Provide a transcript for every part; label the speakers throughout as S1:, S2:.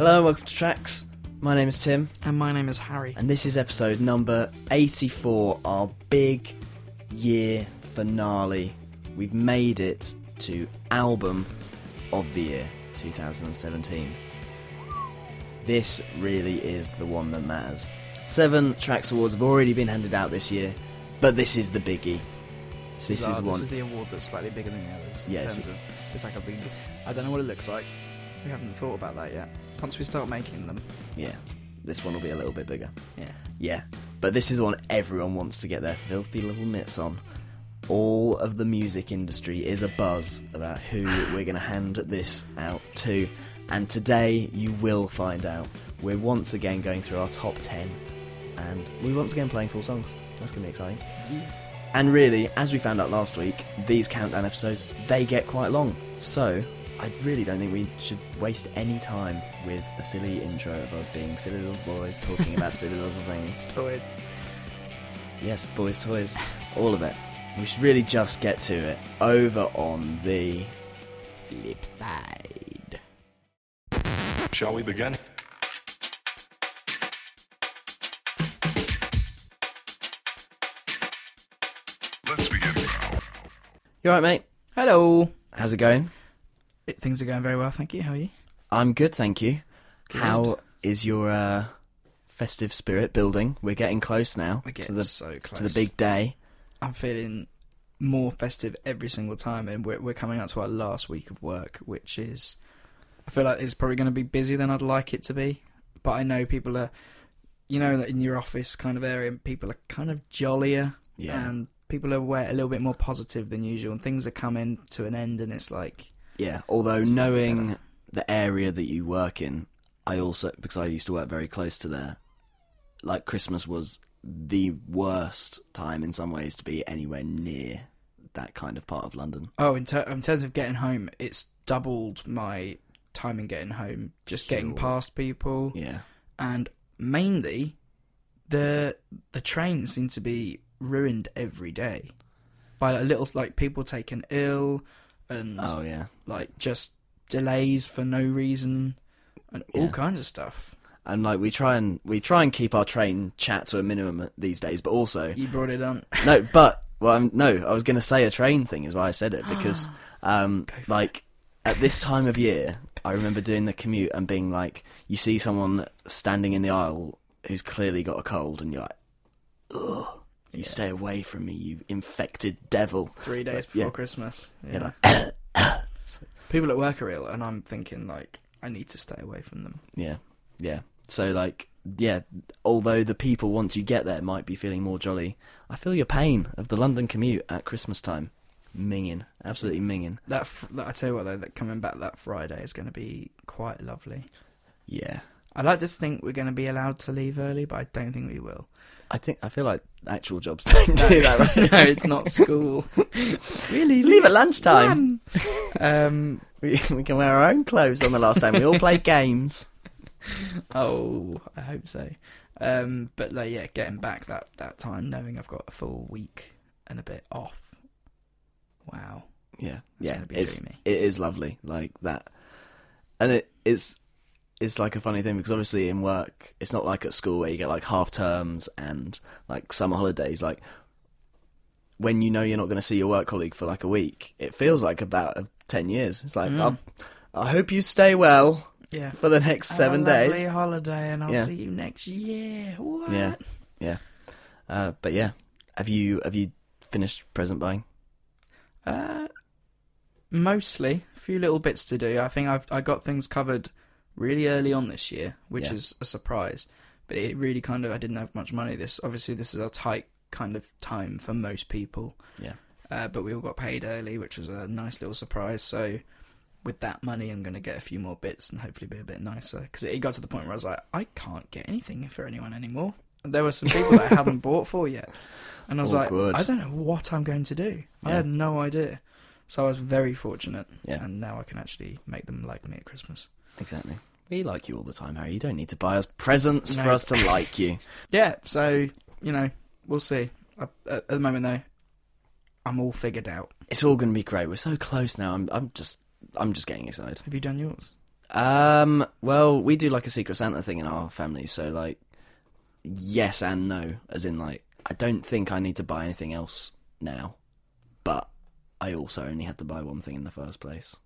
S1: Hello and welcome to Tracks. My name is Tim,
S2: And my name is Harry.
S1: and this is episode number 84, our big year finale. We've made it to album of the year 2017. This really is the one that matters. Seven Tracks Awards have already been handed out this year, but this is the biggie. This is
S2: our-
S1: one.
S2: This is the award that's slightly bigger than the others. In
S1: Yes.
S2: terms of, it's like a big. I don't know what it looks like. We haven't thought about that yet. Once we start making them,
S1: Yeah, this one will be a little bit bigger.
S2: yeah.
S1: Yeah, but this is the one everyone wants to get their filthy little mitts on. All of the music industry is a buzz about who we're going to hand this out to, and today you will find out. We're once again going through our top 10, and we're once again playing full songs. That's going to be exciting. And really, as we found out last week, these countdown episodes, they get quite long. So, I really don't think we should waste any time with a silly intro of us being silly little boys talking about silly little things.
S2: Toys.
S1: Yes, boys' toys, all of it. We should really just get to it. Over on the
S2: Flip side.
S3: Shall we begin? Let's begin now.
S1: You alright, mate?
S2: Hello.
S1: How's it going?
S2: It, things are going very well, thank you. How are you?
S1: I'm good, thank you.
S2: Good.
S1: How is your uh, festive spirit building? We're getting close now
S2: We're
S1: to
S2: getting
S1: the
S2: so close.
S1: to the big day.
S2: I'm feeling more festive every single time, and we're we're coming up to our last week of work, which is. I feel like it's probably going to be busier than I'd like it to be, but I know people are, you know, that in your office kind of area, people are kind of jollier
S1: Yeah,
S2: and people are a little bit more positive than usual, and things are coming to an end, and it's like,
S1: yeah. Although knowing the area that you work in, I also because I used to work very close to there. Like Christmas was the worst time in some ways to be anywhere near that kind of part of London.
S2: oh, in, ter- in terms of getting home, it's doubled my time in getting home, just getting past people,
S1: Yeah,
S2: and mainly the the trains seem to be ruined every day by a little like people taken ill and
S1: oh yeah.
S2: like just delays for no reason and all
S1: Yeah.
S2: kinds of stuff.
S1: and like we try and we try and keep our train chat to a minimum these days but also
S2: You brought it on.
S1: no but well I'm, no i was going to say a train thing is why i said it because um like at this time of year i remember doing the commute and being like you see someone standing in the aisle who's clearly got a cold and you're like ugh you
S2: Yeah.
S1: stay away from me you infected devil
S2: Three days
S1: Yeah.
S2: before Christmas. Yeah. Uh, uh.
S1: like,
S2: People at work are ill, and I'm thinking like I need to stay away from them.
S1: Yeah, yeah. So like, yeah. Although the people once you get there might be feeling more jolly, I feel your pain of the London commute at Christmas time. Minging, absolutely minging.
S2: That, fr- that I tell you what though, that coming back that Friday is going to be quite lovely.
S1: Yeah,
S2: I like to think we're going to be allowed to leave early, but I don't think we will.
S1: I think I feel like actual jobs don't do that. Right?
S2: no, it's not school. really,
S1: Leave at lunchtime.
S2: um.
S1: We, we can wear our own clothes on the last day. We all play games.
S2: Oh, I hope so. Um. But like, yeah, getting back that that time, knowing I've got a full week and a bit off. Wow.
S1: Yeah,
S2: It's
S1: yeah.
S2: be
S1: It's
S2: dreamy.
S1: it is lovely like that, and it is it's like a funny thing because obviously in work it's not like at school where you get like half terms and like summer holidays. Like when you know you're not going to see your work colleague for like a week, it feels like about uh, ten years. It's like
S2: Mm.
S1: i I hope you stay well
S2: Yeah.
S1: for the next seven
S2: Have
S1: days.
S2: holiday, and I'll
S1: Yeah.
S2: see you next year. What?
S1: Yeah. Uh, but yeah, have you have you finished present buying?
S2: Uh, mostly. A few little bits to do. I think I've I got things covered really early on this year, which
S1: Yeah.
S2: is a surprise. But it really kind of I didn't have much money. This obviously this is a tight kind of time for most people.
S1: Yeah.
S2: Uh, but we all got paid early, which was a nice little surprise. So with that money, I'm going to get a few more bits and hopefully be a bit nicer. Because it got to the point where I was like, I can't get anything for anyone anymore. And there were some people that I haven't bought for yet, and I was
S1: Awkward.
S2: like, I don't know what I'm going to do. I had no idea. So I was very fortunate,
S1: Yeah.
S2: and now I can actually make them like me at Christmas.
S1: Exactly. We like you all the time, Harry. You don't need to buy us presents for us to like you.
S2: Yeah, so you know, we'll see. I, at the moment, though, I'm all figured out.
S1: It's all going to be great. We're so close now. I'm, I'm just, I'm just getting excited.
S2: Have you done yours?
S1: Um, well, we do like a Secret Santa thing in our family, so like, yes and no, as in like, I don't think I need to buy anything else now, but I also only had to buy one thing in the first place,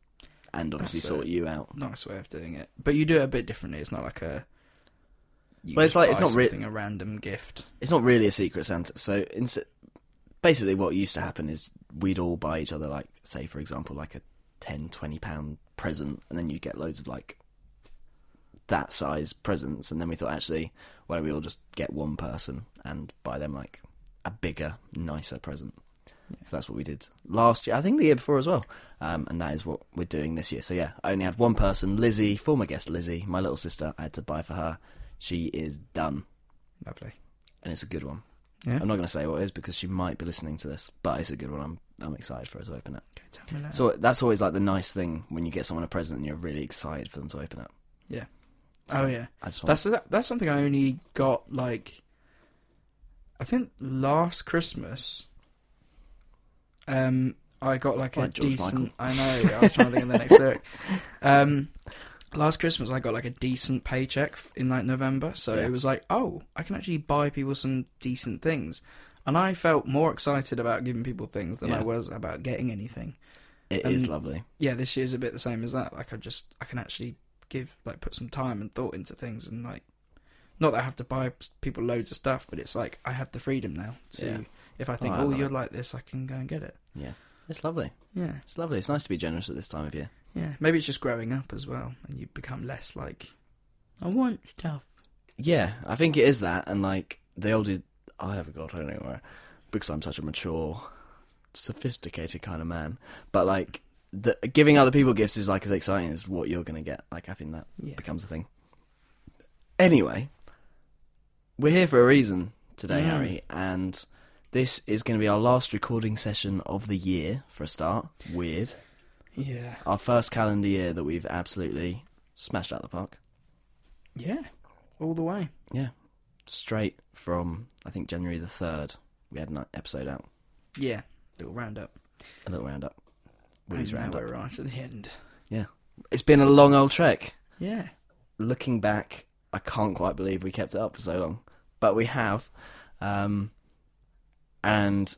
S1: and obviously
S2: That's
S1: sort
S2: it.
S1: you out.
S2: Nice way of doing it, but you do it a bit differently. It's not like a. you
S1: Well, it's like- it's not
S2: really a random gift.
S1: It's not really a Secret Santa, so ins- basically what used to happen is we'd all buy each other like, say for example, like a 10, 20 pound present, and then you get loads of like that size presents, and then we thought actually, why don't we all just get one person and buy them like a bigger, nicer present. So that's what we did last year. I think the year before as well. Um, and that is what we're doing this year. So yeah, I only had one person, Lizzie, former guest Lizzie, my little sister. I had to buy for her. She is done,
S2: Lovely.
S1: and it's a good one.
S2: Yeah.
S1: I'm not going to say what it is because she might be listening to this, but it's a good one. I'm I'm excited for her to open it.
S2: Okay, tell me later.
S1: So that's always like the nice thing when you get someone a present and you're really excited for them to open it.
S2: Yeah.
S1: So
S2: oh yeah.
S1: I just want
S2: That's that, that's something I only got like. I think last Christmas. Um, I got like a
S1: George
S2: decent. I know. I was trying to think of the next lyric. Um, last Christmas I got like a decent paycheck in like November, so
S1: Yeah.
S2: it was like, oh, I can actually buy people some decent things, and I felt more excited about giving people things than I was about getting anything.
S1: it is
S2: and-
S1: lovely.
S2: Yeah, this year's a bit the same as that. Like I just I can actually give like put some time and thought into things and like not that I have to buy people loads of stuff, but it's like I have the freedom now to
S1: Yeah.
S2: If I think
S1: Oh, I
S2: oh, you're
S1: it.
S2: like this, I can go and get it.
S1: Yeah, it's lovely.
S2: Yeah,
S1: It's lovely. It's nice to be generous at this time of year.
S2: yeah. Maybe it's just growing up as well, and you become less like I want stuff.
S1: Yeah, I think it is that, and like the older I ever got anywhere, because I'm such a mature, sophisticated kind of man. But like, the, giving other people gifts is like as exciting as what you're gonna get. Like, I think that
S2: Yeah.
S1: becomes a thing. Anyway, we're here for a reason today,
S2: Mm.
S1: Harry, and this is going to be our last recording session of the year for a start. Weird.
S2: Yeah,
S1: Our first calendar year that we've absolutely smashed out the park.
S2: yeah, all the way.
S1: Yeah, straight from I think January the third. We had an episode out,
S2: Yeah, little roundup.
S1: a little roundup, Woody's
S2: and now
S1: roundup.
S2: we're right at the end. Yeah.
S1: It's been a long old trek.
S2: Yeah,
S1: Looking back, I can't quite believe we kept it up for so long, but we have. Um, and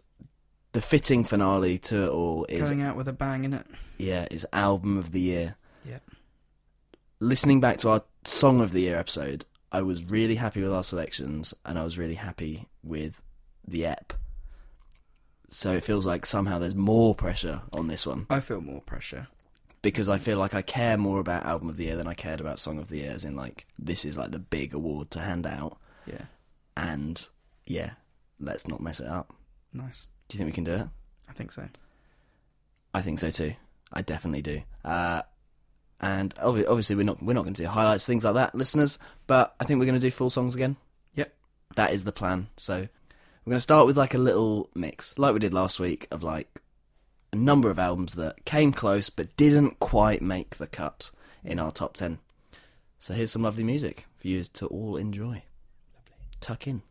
S1: the fitting finale to it all is
S2: going out with a bang in it.
S1: yeah is album of the year.
S2: Yeah.
S1: Listening back to our song of the year episode, I was really happy with our selections, and I was really happy with the ep. So it feels like somehow there's more pressure on this one
S2: I feel more pressure.
S1: because I feel like I care more about album of the year than I cared about song of the year. As in, like this is like the big award to hand out,
S2: Yeah,
S1: and yeah, let's not mess it up.
S2: nice.
S1: Do you think we can do it?
S2: I think so.
S1: I think so too. I definitely do. Uh, and obvi- obviously, we're not we're not going to do highlights, things like that, listeners. But I think we're going to do full songs again.
S2: Yep.
S1: that is the plan. So we're going to start with like a little mix, like we did last week, of like a number of albums that came close but didn't quite make the cut in our top ten. So here's some lovely music for you to all enjoy. Lovely. Tuck in.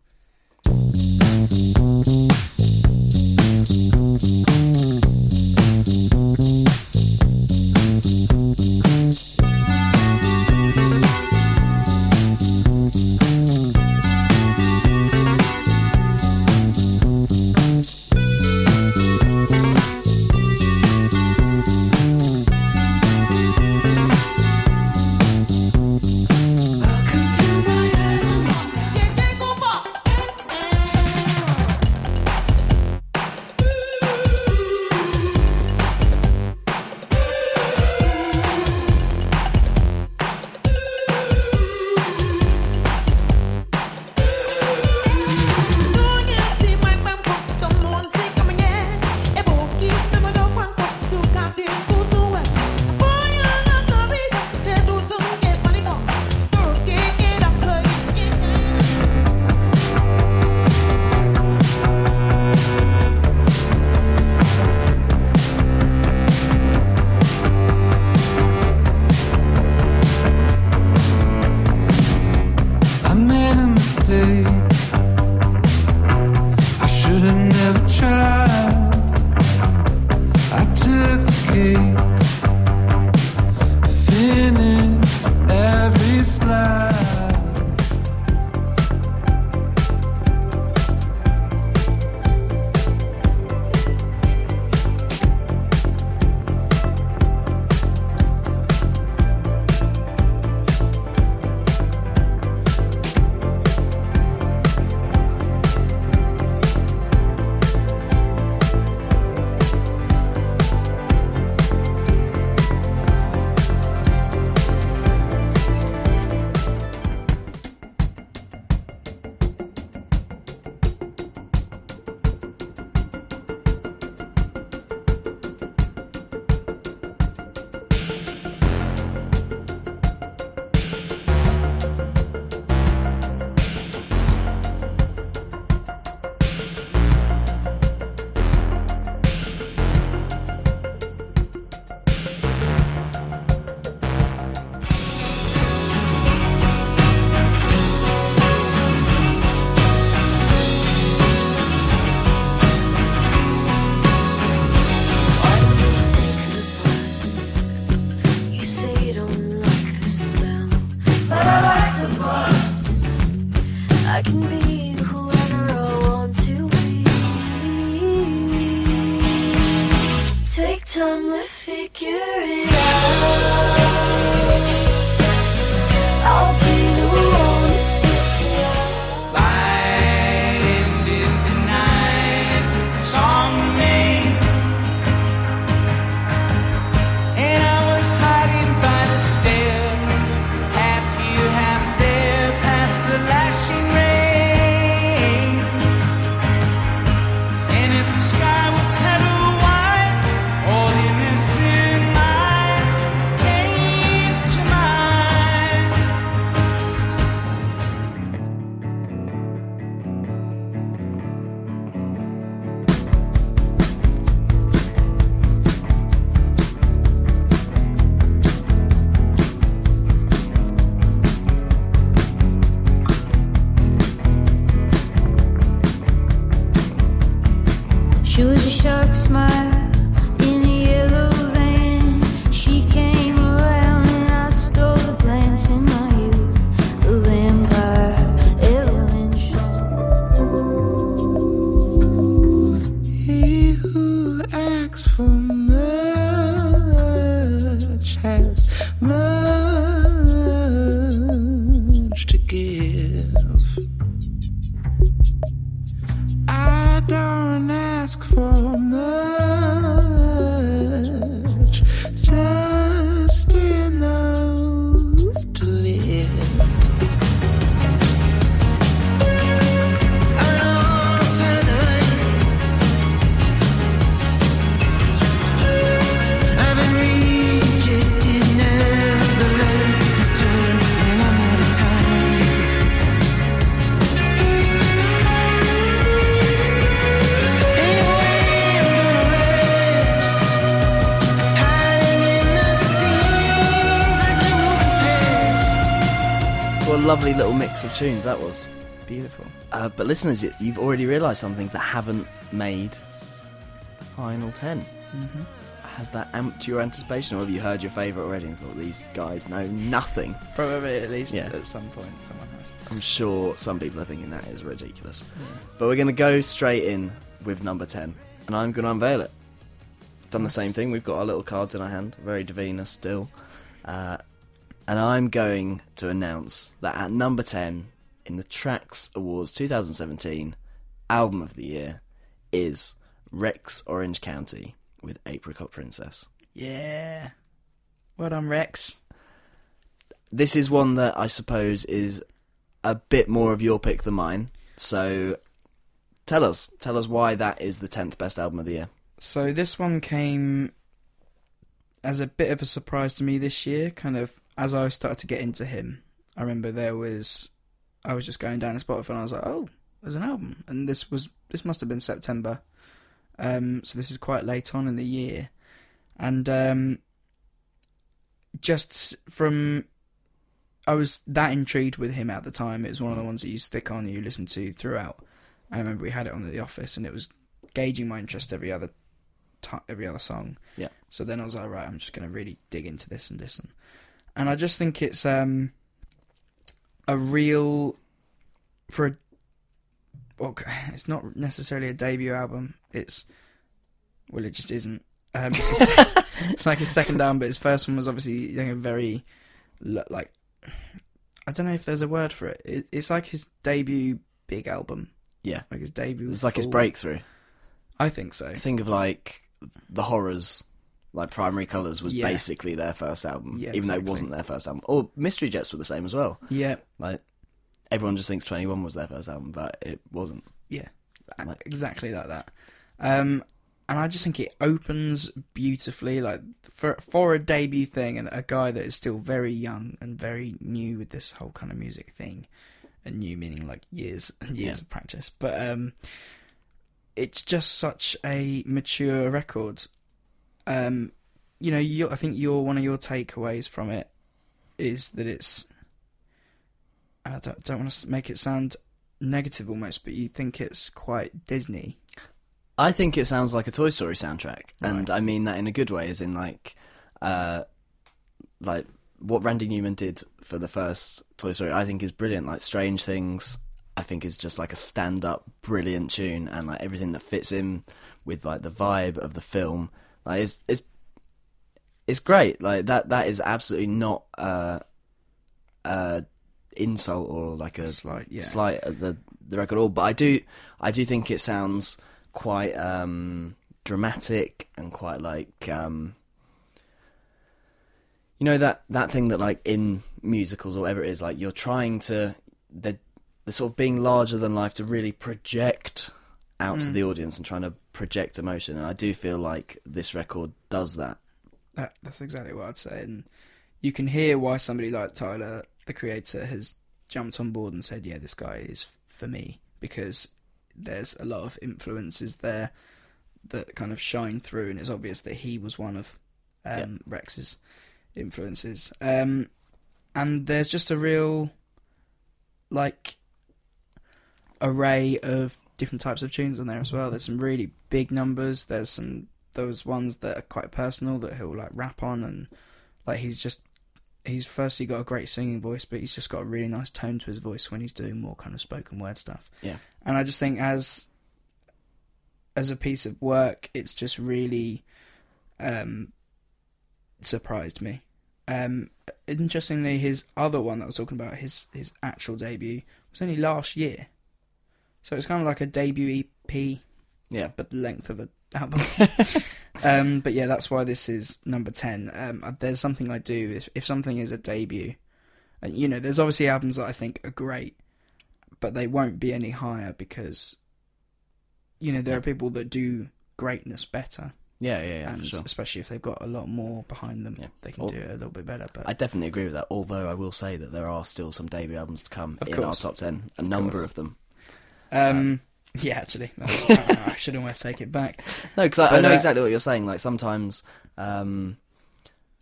S1: Lovely little mix of tunes that was.
S2: Beautiful.
S1: Uh, but listeners, you- you've already realised some things that haven't made the final 10.
S2: Mm-hmm.
S1: Has that amped your anticipation, or have you heard your favourite already and thought these guys know nothing?
S2: Probably at least
S1: Yeah.
S2: at some point someone has.
S1: I'm sure some people are thinking that is ridiculous. But we're going to go straight in with number 10, and I'm going to unveil it. Done the same thing, we've got our little cards in our hand, very Divina still. Uh, and I'm going to announce that at number 10 in the Tracks Awards 2017 Album of the Year is Rex Orange County with Apricot Princess.
S2: Yeah. Well done, Rex.
S1: This is one that I suppose is a bit more of your pick than mine. So tell us, tell us why that is the 10th best album of the year.
S2: So this one came as a bit of a surprise to me this year. Kind of as I started to get into him, I remember there was I was just going down to Spotify and I was like, oh, there's an album, and this was this must have been September. Um, so this is quite late on in the year, and um, just from I was that intrigued with him at the time. It was one of the ones that you stick on, you listen to throughout. I remember we had it on at the office, and it was gauging my interest every other ti every other song.
S1: Yeah.
S2: So then I was like, right, I'm just going to really dig into this and listen. And I just think it's um a real for a well, it's not necessarily a debut album. It's well, it just isn't. Um, it's, a it's like his second album, but his first one was obviously you know, very like I don't know if there's a word for it. it. It's like his debut big album.
S1: Yeah.
S2: Like his debut.
S1: It's like his breakthrough.
S2: I think so.
S1: Think of like the horrors, like Primary Colours was
S2: Yeah.
S1: basically their first album,
S2: Yeah,
S1: even though it wasn't their first album. Or Mystery Jets were the same as well.
S2: Yeah,
S1: Like everyone just thinks Twenty One was their first album, but it wasn't.
S2: yeah,
S1: Like-
S2: exactly like that. Um, and I just think it opens beautifully, like for for a debut thing, and a guy that is still very young and very new with this whole kind of music thing, and new meaning like years and years
S1: Yeah.
S2: of practice. But um, it's just such a mature record. Um, you know, you, I think your one of your takeaways from it is that it's. I don't, don't want to make it sound negative almost, but you think it's quite Disney.
S1: I think it sounds like a Toy Story soundtrack, and I mean that in a good way, as in like, uh, like what Randy Newman did for the first Toy Story. I think is brilliant. Like Strange Things, I think is just like a stand-up, brilliant tune, and like everything that fits in with like the vibe of the film. Like it's it's it's great. Like that that is absolutely not uh uh insult or like a
S2: Slight, yeah.
S1: slight at the the record at all. But I do I do think it sounds quite um dramatic and quite like um you know that that thing that like in musicals or whatever it is like you're trying to the the sort of being larger than life to really project out to the audience and trying to project emotion and I do feel like this record does that
S2: That, that's exactly what I'd say, and you can hear why somebody like Tyler, the creator, has jumped on board and said, "Yeah, this guy is for me," because there's a lot of influences there that kind of shine through, and it's obvious that he was one of um, Rex's influences. Um, and there's just a real like array of different types of tunes on there as well. There's some really big numbers. There's some those ones that are quite personal that he'll like rap on and like he's just he's firstly got a great singing voice, but he's just got a really nice tone to his voice when he's doing more kind of spoken word stuff.
S1: yeah
S2: And I just think as as a piece of work, it's just really um, surprised me. Um, interestingly, his other one that I was talking about, his his actual debut, was only last year. So it's kind of like a debut EP,
S1: yeah
S2: but the length of an album. um, but yeah, that's why this is number ten. Um, uh, there's something I do if if something is a debut, and you know, there's obviously albums that I think are great, but they won't be any higher because, you know, there are people that do greatness better,
S1: yeah yeah, yeah
S2: and
S1: for sure
S2: especially if they've got a lot more behind them,
S1: Yeah.
S2: they can do it a little bit better. But
S1: I definitely agree with that. Although I will say that there are still some debut albums to come
S2: Of
S1: in
S2: course.
S1: our top ten, a number
S2: course.
S1: of them.
S2: Um, yeah, actually, I, should almost take it back.
S1: No, because I, I know
S2: uh,
S1: exactly what you're saying. Like sometimes, um,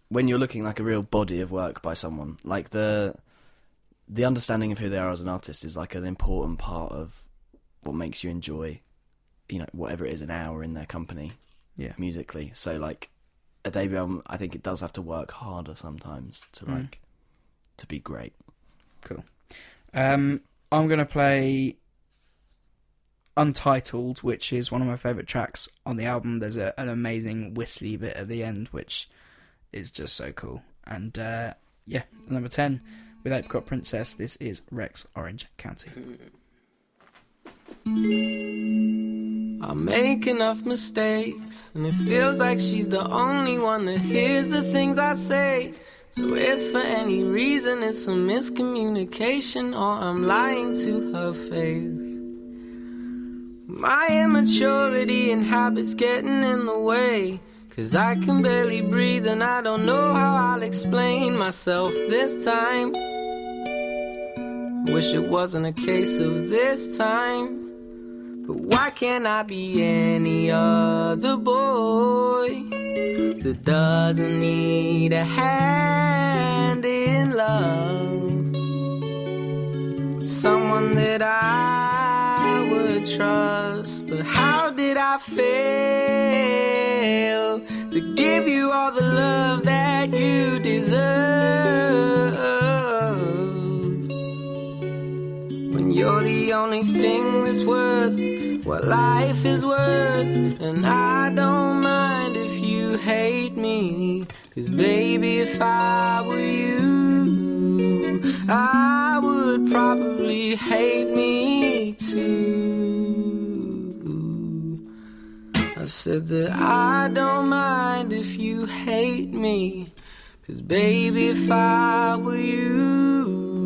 S1: when you're looking like a real body of work by someone, like the the understanding of who they are as an artist is like an important part of what makes you enjoy, you know, whatever it is, an hour in their company
S2: Yeah,
S1: musically. So like a debut album, I think it does have to work harder sometimes to
S2: Mm.
S1: like to be great.
S2: Cool. Um, I'm gonna play Untitled, which is one of my favourite tracks on the album. There's a, an amazing whistly bit at the end, which is just so cool. And uh, yeah, number ten with Apricot Princess. This is Rex Orange County.
S4: I make enough mistakes, and it feels like she's the only one that hears the things I say. So, if for any reason it's a miscommunication or I'm lying to her face, my immaturity and habits getting in the way. Cause I can barely breathe, and I don't know how I'll explain myself this time. Wish it wasn't a case of this time. But why can't I be any other boy that doesn't need a hand in love? Someone that I would trust. But how did I fail to give you all the love that you deserve? When you're the only thing that's worth what life is worth. And I don't mind if you hate me. Cause baby, if I were you, I would probably hate me too. I said that I don't mind if you hate me. Cause baby, if I were you,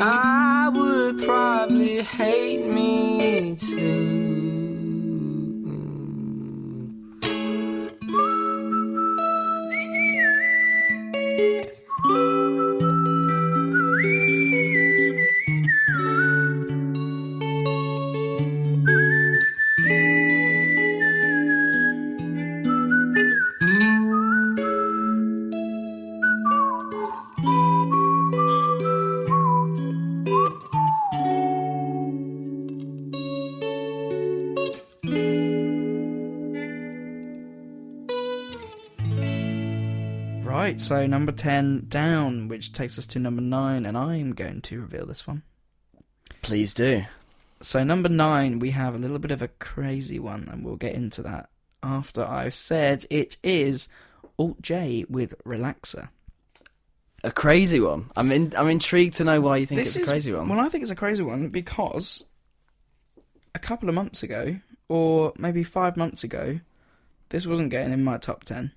S4: I would probably hate me too.
S2: So number ten down, which takes us to number nine, and I'm going to reveal this one.
S1: Please do.
S2: So number nine, we have a little bit of a crazy one, and we'll get into that after I've said it is Alt J with Relaxer.
S1: A crazy one. I'm in, I'm intrigued to know why you think
S2: this
S1: it's a crazy one.
S2: Well, I think it's a crazy one because a couple of months ago, or maybe five months ago, this wasn't getting in my top ten.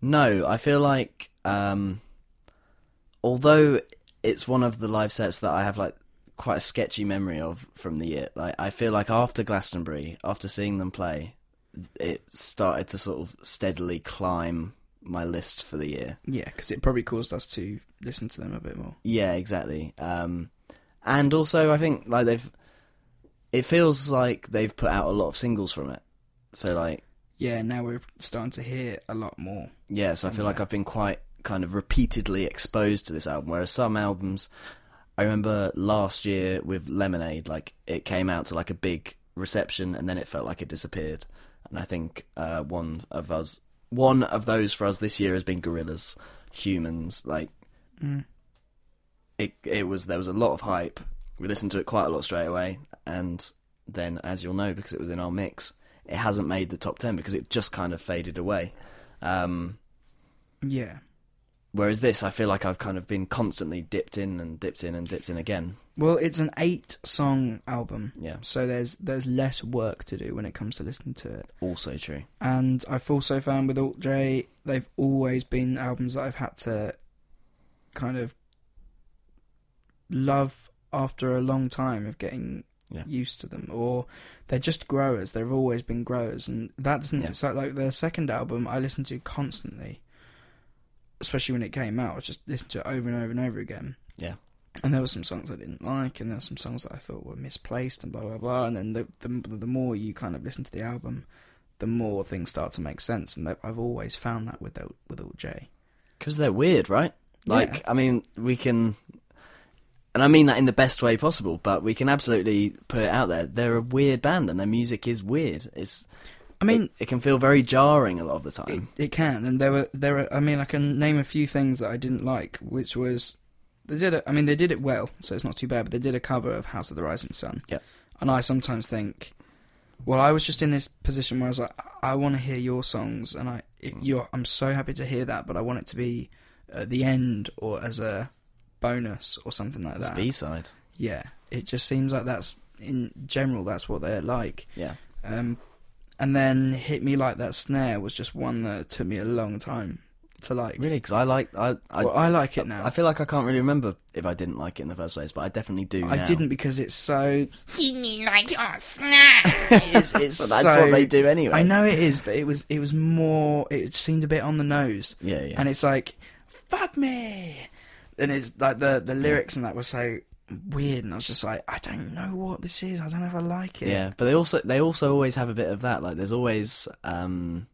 S1: No, I feel like um, although it's one of the live sets that I have like quite a sketchy memory of from the year. Like I feel like after Glastonbury, after seeing them play, it started to sort of steadily climb my list for the year.
S2: Yeah, because it probably caused us to listen to them a bit more.
S1: Yeah, exactly. Um, and also, I think like they've. It feels like they've put out a lot of singles from it. So like,
S2: Yeah, now we're starting to hear a lot more.
S1: yeah. So I feel like I've been quite kind of repeatedly exposed to this album. Whereas some albums, I remember last year with Lemonade, like it came out to like a big reception, and then it felt like it disappeared. And I think uh, one of us, one of those for us this year has been Gorillas, Humans. Like it, it was there was a lot of hype. We listened to it quite a lot straight away, and then, as you'll know, because it was in our mix, it hasn't made the top ten because it just kind of faded away. Um,
S2: Yeah.
S1: Whereas this, I feel like I've kind of been constantly dipped in and dipped in and dipped in again.
S2: Well, it's an eight-song album,
S1: Yeah,
S2: so there's there's less work to do when it comes to listening to it.
S1: also true.
S2: And I've also found with Alt J, they've always been albums that I've had to kind of love after a long time of getting
S1: Yeah.
S2: used to them, or they're just growers. They've always been growers, and that doesn't.
S1: Yeah.
S2: It's like, like their second album, I listened to constantly, especially when it came out. I just listened to it over and over and over again.
S1: Yeah.
S2: And there were some songs I didn't like, and there were some songs that I thought were misplaced, and blah blah blah. And then the the, the more you kind of listen to the album, the more things start to make sense. And I've always found that with with Alt J.
S1: Because they're weird, right? Like,
S2: Yeah.
S1: I mean, we can, and I mean that in the best way possible. But we can absolutely put it out there. They're a weird band, and their music is weird. It's,
S2: I mean,
S1: it, it can feel very jarring a lot of the time.
S2: it can, and there were there were. I mean, I can name a few things that I didn't like, which was they did it. I mean, they did it well, so it's not too bad. But they did a cover of House of the Rising Sun.
S1: Yep.
S2: And I sometimes think, well, I was just in this position where I was like, I want to hear your songs, and I, it, mm. you're, I'm so happy to hear that, but I want it to be at the end or as a bonus or something like
S1: It's
S2: that.
S1: B side.
S2: Yeah, it just seems like that's in general that's what they're like.
S1: Yeah.
S2: Um, and then hit me like that snare was just one that took me a long time to like.
S1: Really? Because I like I I,
S2: Well, I like it now.
S1: I feel like I can't really remember if I didn't like it in the first place, but I definitely do.
S2: I
S1: now.
S2: didn't because it's so.
S5: Hit me like a snap.
S2: It's, it's
S1: But that's
S2: so-
S1: what they do anyway.
S2: I know it is, but it was it was more. It seemed a bit on the nose,
S1: Yeah, yeah.
S2: and it's like, "Fuck me," and it's like the the lyrics and that were so weird, and I was just like, I don't know what this is. I don't know if I like it.
S1: Yeah, but they also they also always have a bit of that. Like there's always um,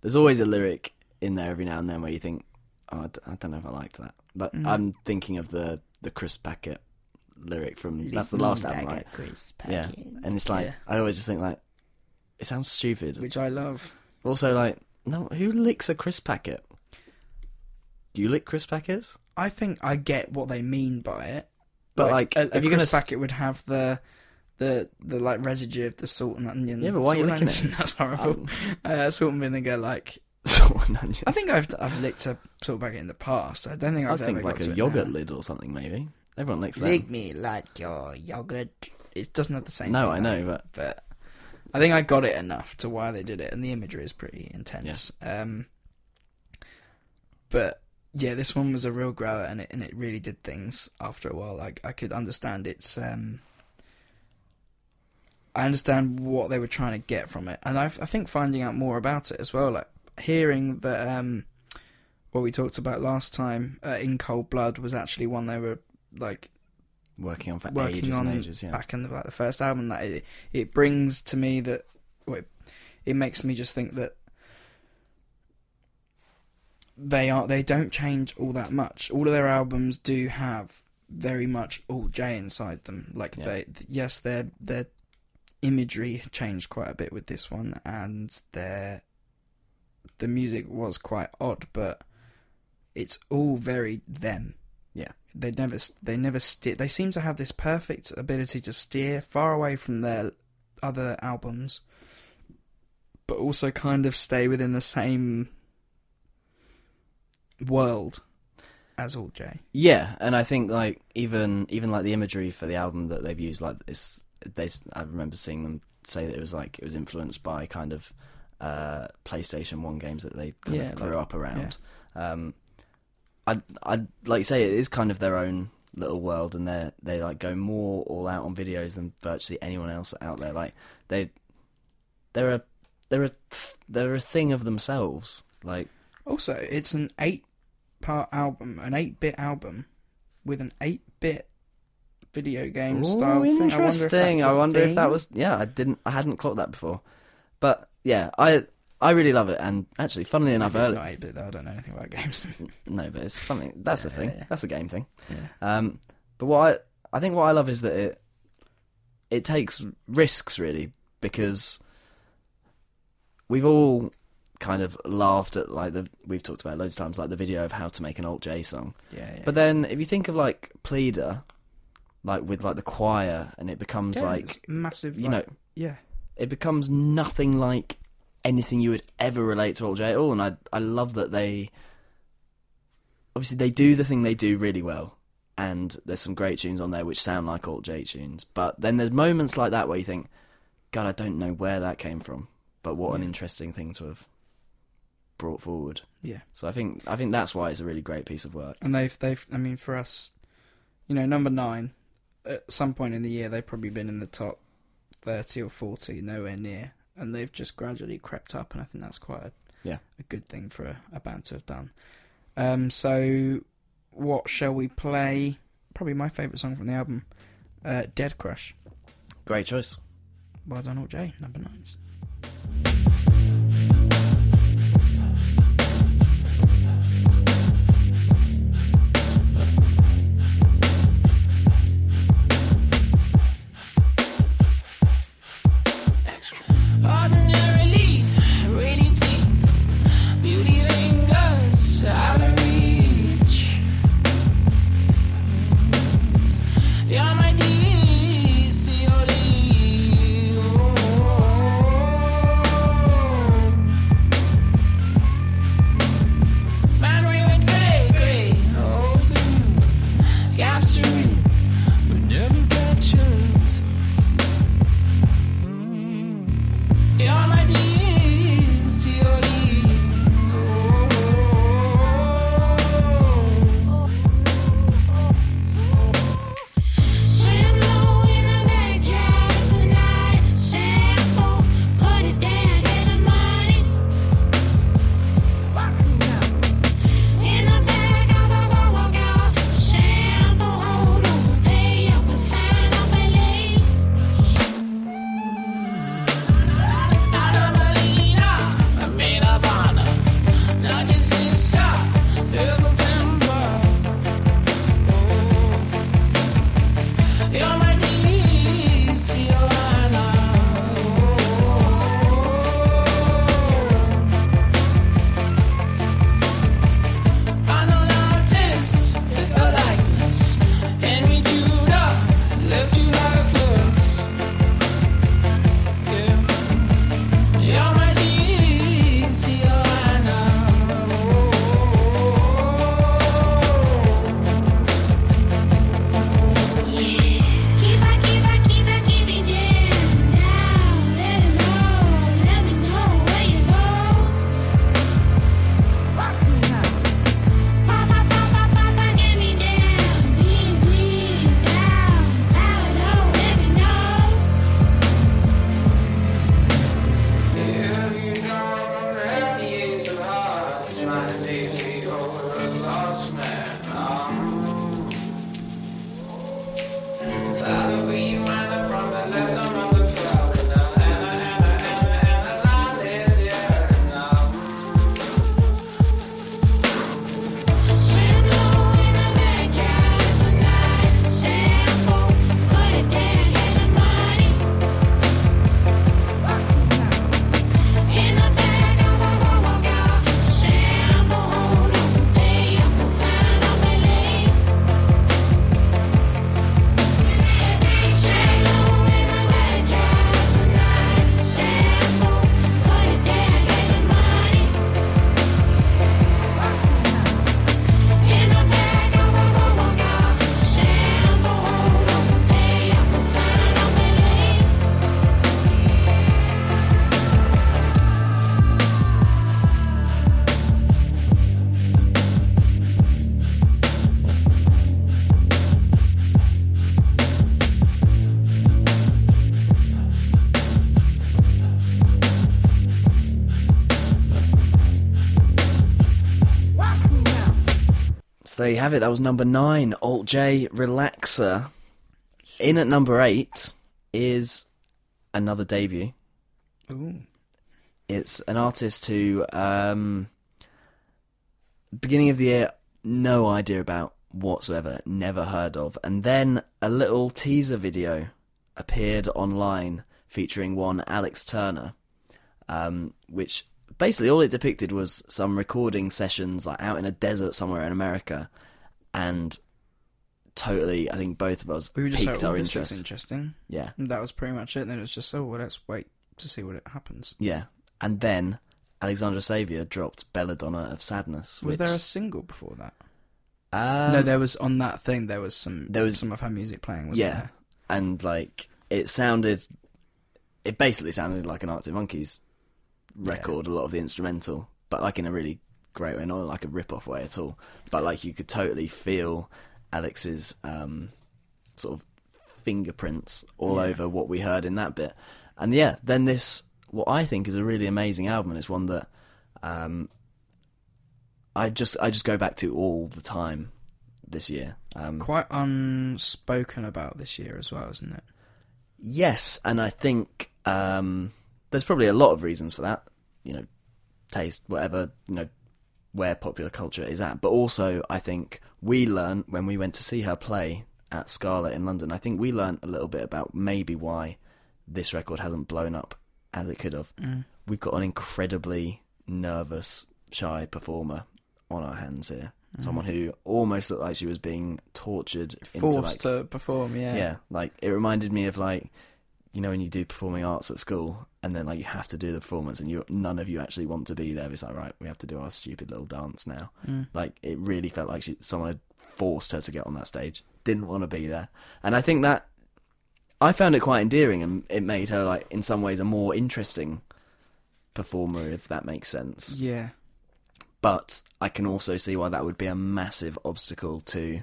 S1: there's always a lyric in there every now and then where you think, oh, I, d- I don't know if I liked that. But
S2: Mm.
S1: I'm thinking of the the Chris Packett lyric from that's the last album, right? Yeah, and it's like
S2: Yeah.
S1: I always just think like it sounds stupid.
S2: which I love.
S1: Also, like no, who licks a Chris Packet? Do you lick Chris Packets?
S2: I think I get what they mean by it,
S1: But like,
S2: a, a
S1: if you're
S2: Chris
S1: gonna
S2: packet would have the the the like residue of the salt and onion.
S1: Yeah, but why are you licking
S2: onion,
S1: it?
S2: That's horrible. uh, salt and vinegar, like
S1: salt and onion.
S2: I think I've I've licked a salt packet in the past. I don't think
S1: I
S2: I've
S1: think
S2: ever
S1: like a
S2: it
S1: yogurt
S2: now.
S1: lid or something maybe. Everyone licks them.
S2: Lick me like your yogurt. It doesn't have the same.
S1: No,
S2: thing,
S1: I know, but
S2: but I think I got it enough to why they did it, and the imagery is pretty intense. Um, but yeah, this one was a real grower, and it and it really did things after a while. Like I could understand its. Um, I understand what they were trying to get from it, and I, I think finding out more about it as well, like hearing that um, what we talked about last time, uh, in Cold Blood, was actually one they were like
S1: working on for
S2: working
S1: ages
S2: on
S1: and ages. Yeah,
S2: back in the, like the first album that it, it brings to me that well, it, it makes me just think that they are they don't change all that much all of their albums do have very much all J inside them like
S1: Yeah.
S2: they yes their their imagery changed quite a bit with this one and their the music was quite odd but it's all very them
S1: Yeah.
S2: they never they never steer they seem to have this perfect ability to steer far away from their other albums but also kind of stay within the same world as All Jay.
S1: Yeah, and I think like even even like the imagery for the album that they've used, like this, they I remember seeing them say that it was like it was influenced by kind of uh, PlayStation One games that they kind
S2: Yeah,
S1: of grew
S2: like-
S1: up around. Um, I I like say it is kind of their own little world, and they they like go more all out on videos than virtually anyone else out there. Like they they're a they're a they're a thing of themselves. Like
S2: Also, it's an eight-part album, an eight-bit album with an eight-bit video game style
S1: Ooh,
S2: thing. I wonder if
S1: Interesting. I wonder if that was yeah. I didn't. I hadn't clocked that before. But yeah, I I really love it. And actually, funnily enough,
S2: If it's
S1: early,
S2: not eight-bit though. I don't know anything about games.
S1: no, but it's something. That's a thing.
S2: yeah.
S1: That's a game thing.
S2: yeah.
S1: Um, but what I I think what I love is that it it takes risks really because we've all kind of laughed at like the we've talked about loads of times like the video of how to make an alt J song.
S2: Yeah, yeah.
S1: But then if you think of like Pleader, like with like the choir, and it becomes
S2: Yeah,
S1: like
S2: massive.
S1: you
S2: like-
S1: know
S2: yeah,
S1: it becomes nothing like anything you would ever relate to Alt J at all. And I I love that they obviously they do the thing they do really well, and there's some great tunes on there which sound like Alt J tunes. But then there's moments like that where you think, God, I don't know where that came from, but what an interesting thing to have brought forward.
S2: yeah.
S1: So I think I think that's why it's a really great piece of work.
S2: And they've they've I mean for us, you know, number nine. At some point in the year, they've probably been in the top thirty or forty, nowhere near, and they've just gradually crept up, and I think that's quite a
S1: Yeah.
S2: a good thing for a, a band to have done. Um, so what shall we play? Probably my favourite song from the album, uh, "Dead Crush."
S1: Great choice.
S2: Well done, Alt J, number nine.
S1: There you have it. That was number nine, Alt J Relaxer. In at number eight is another debut.
S2: Ooh.
S1: It's an artist who, um, beginning of the year, no idea about whatsoever, never heard of. And then a little teaser video appeared online featuring one Alex Turner, um, which basically all it depicted was some recording sessions like out in a desert somewhere in America, and totally, I think both of us
S2: We were just
S1: piqued
S2: like,
S1: our
S2: looks
S1: interest.
S2: interesting.
S1: Yeah,
S2: And that was pretty much it. And then it was just, oh, well, let's wait to see what it happens.
S1: yeah, and then Alexandra Savior dropped Belladonna of Sadness.
S2: Was
S1: which,
S2: there a single before that?
S1: Um,
S2: no, there was on that thing. There was some.
S1: there was-
S2: some of her music playing. Wasn't
S1: yeah,
S2: there?
S1: and like it sounded, it basically sounded like an Arctic Monkeys record. A lot of the instrumental, but like in a really great way, not like a rip-off way at all. But like you could totally feel Alex's um, sort of fingerprints all
S2: Yeah.
S1: over what we heard in that bit. And yeah, then this what I think is a really amazing album, and it's one that um, I just I just go back to all the time this year. Um,
S2: Quite unspoken about this year as well, isn't it?
S1: Yes, and I think um, there's probably a lot of reasons for that. You know, taste, whatever, you know, where popular culture is at. But also, I think we learned when we went to see her play at Scarlet in London. I think we learned a little bit about maybe why this record hasn't blown up as it could have. Mm. We've got an incredibly nervous, shy performer on our hands here. Mm. Someone who almost looked like she was being tortured
S2: Forced
S1: into like
S2: to perform, yeah.
S1: yeah, like it reminded me of like you know when you do performing arts at school and then like you have to do the performance and you none of you actually want to be there. It's like right, we have to do our stupid little dance now. Like it really felt like she, someone had forced her to get on that stage. Didn't want to be there, and I think that I found it quite endearing and it made her like in some ways a more interesting performer, if that makes sense
S2: Yeah.
S1: but I can also see why that would be a massive obstacle to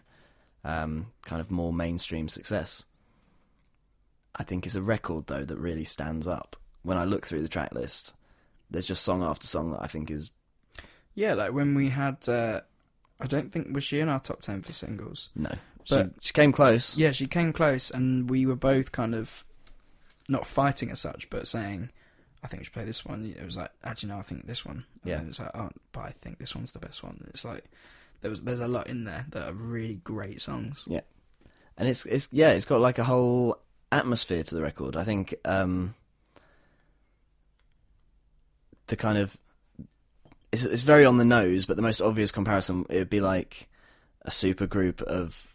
S1: um, kind of more mainstream success. I think it's a record though that really stands up. When I look through the track list, there's just song after song that I think is
S2: Yeah, like when we had. Uh, I don't think. Was she in our top 10 for singles?
S1: no.
S2: But-
S1: she came close.
S2: Yeah, she came close, and we were both kind of not fighting as such, but saying, "I think we should play this one." It was like, actually, no, I think this one. And
S1: Yeah.
S2: then it's like, oh, but I think this one's the best one. It's like there was there's a lot in there that are really great songs.
S1: Yeah, and it's it's yeah, it's got like a whole atmosphere to the record. I think um, the kind of it's it's very on the nose, but the most obvious comparison it would be like a super group of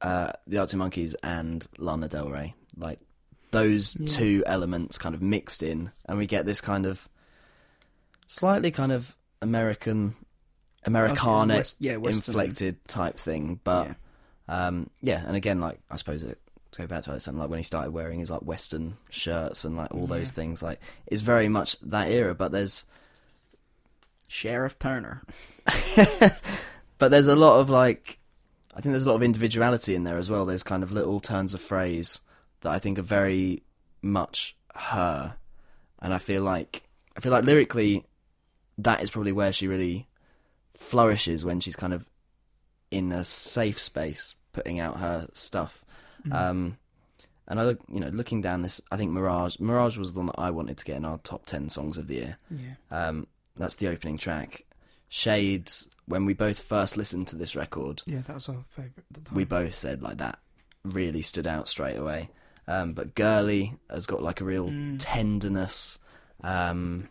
S1: uh, the Arctic Monkeys and Lana Del Rey, like those
S2: Yeah.
S1: two elements kind of mixed in, and we get this kind of slightly kind of American Americana
S2: West- yeah,
S1: inflected type thing, but
S2: Yeah.
S1: um, yeah, and again, like I suppose it to go back to something like when he started wearing his like Western shirts and like all those things, like it's very much that era. But there's
S2: Sheriff Turner.
S1: but there's a lot of like I think there's a lot of individuality in there as well. There's kind of little turns of phrase that I think are very much her, and I feel like I feel like lyrically that is probably where she really flourishes when she's kind of in a safe space putting out her stuff. Um, and I look, you know, looking down this, I think Mirage, Mirage was the one that I wanted to get in our top ten songs of the year.
S2: Yeah.
S1: Um, that's the opening track. Shades. When we both first listened to this record,
S2: Yeah, that was our favourite at the time.
S1: we both said like that really stood out straight away. Um, but Girly has got like a real
S2: Mm.
S1: tenderness. Um,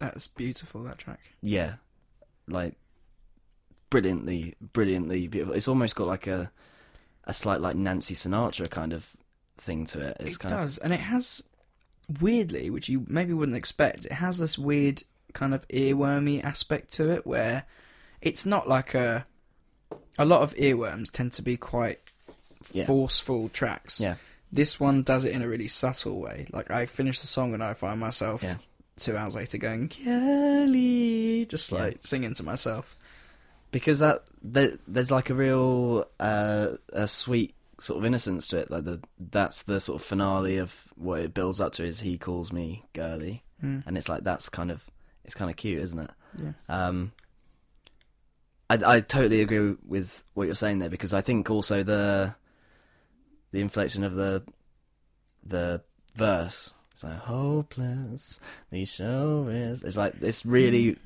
S2: That's beautiful, that track.
S1: yeah, like brilliantly, brilliantly beautiful. It's almost got like a a slight like Nancy Sinatra kind of thing to it. It's
S2: it
S1: kind
S2: does, and it has weirdly, which you maybe wouldn't expect. It has this weird kind of earwormy aspect to it, where it's not like a. A lot of earworms tend to be quite
S1: Yeah.
S2: forceful tracks.
S1: Yeah.
S2: This one does it in a really subtle way. Like I finish the song and I find myself
S1: Yeah.
S2: two hours later going Kelly, just
S1: Yeah.
S2: like singing to myself.
S1: Because that there, there's like a real uh, a sweet sort of innocence to it. Like the that's the sort of finale of what it builds up to is he calls me girly,
S2: Mm.
S1: and it's like that's kind of it's kind of cute, isn't it?
S2: Yeah.
S1: Um, I, I totally agree with what you're saying there because I think also the the inflection of the the verse. It's like hopeless. The show is. It's like it's really,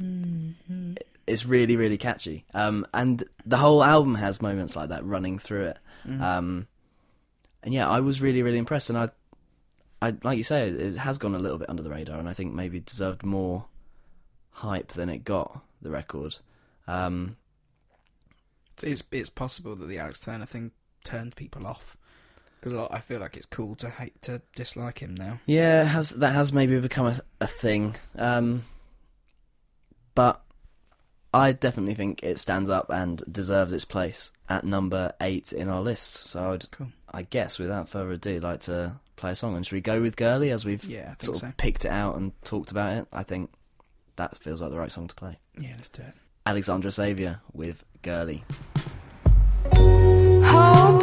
S1: it's really really catchy. Um, and the whole album has moments like that running through it. Um, and yeah, I was really really impressed, and I, I like you say, it has gone a little bit under the radar, and I think maybe deserved more hype than it got. The record. Um,
S2: It's, it's it's possible that the Alex Turner thing turned people off because I feel like it's cool to hate to dislike him now.
S1: Yeah, has that has maybe become a, a thing. Um, but I definitely think it stands up and deserves its place at number eight in our list. So I'd,
S2: Cool.
S1: I guess, without further ado, like to play a song. And should we go with "Girly" as we've
S2: Yeah, I think
S1: sort
S2: so.
S1: of picked it out and talked about it? I think that feels like the right song to play.
S2: Yeah, let's do it.
S1: Alexandra Savior with "Girly."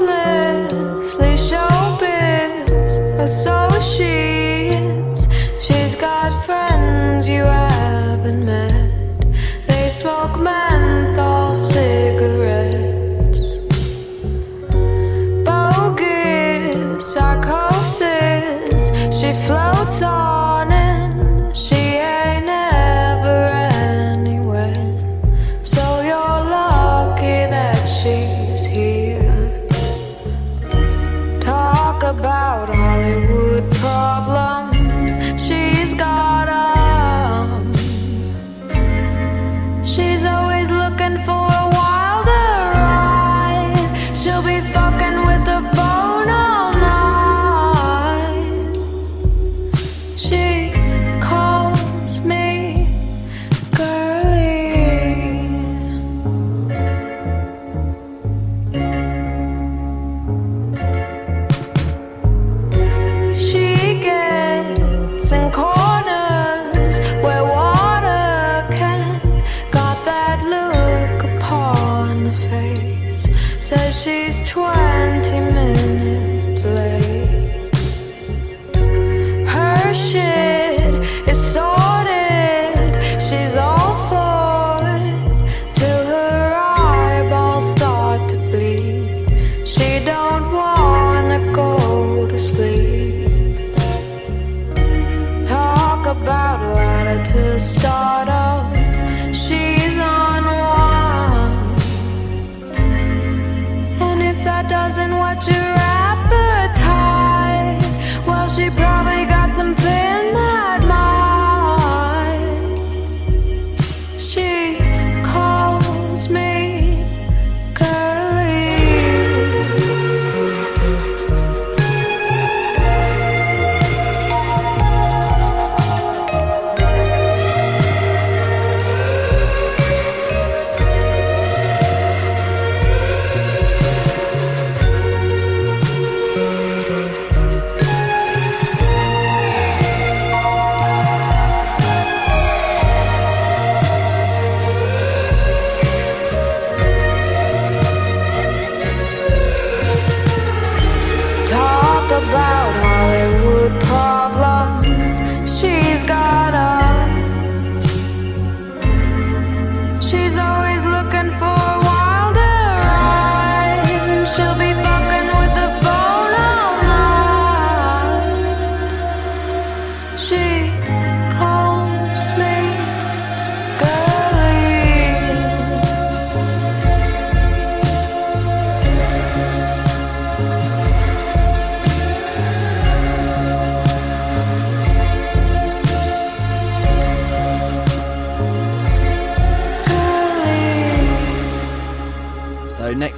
S6: Hopelessly showbiz associates. She's got friends you haven't met. Smoke menthol cigarettes.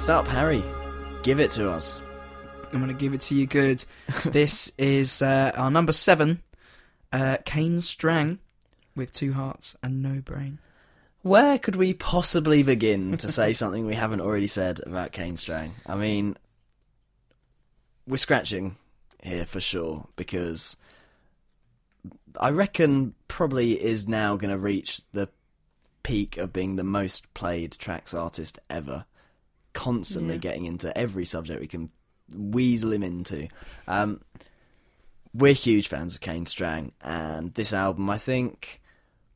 S1: Next up, Harry, give it to us.
S2: I'm going to give it to you good. this is uh, our number seven, uh, Kane Strang, with two hearts and no brain.
S1: Where could we possibly begin to say something we haven't already said about Kane Strang? I mean, we're scratching here for sure because I reckon probably is now going to reach the peak of being the most played tracks artist ever. Constantly
S2: Yeah.
S1: getting into every subject we can weasel him into. Um, we're huge fans of Kane Strang, and this album, I think,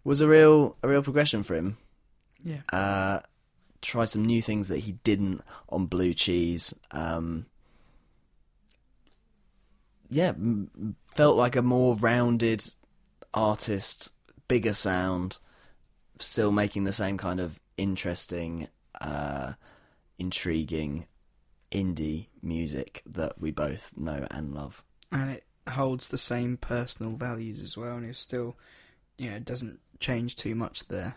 S1: was a real a real progression for him
S2: Yeah.
S1: uh, try some new things that he didn't on Blue Cheese. Um, yeah, m- felt like a more rounded artist, bigger sound, still making the same kind of interesting, uh, intriguing indie music that we both know and love.
S2: and it holds the same personal values as well, and it's still, you know, it doesn't change too much there.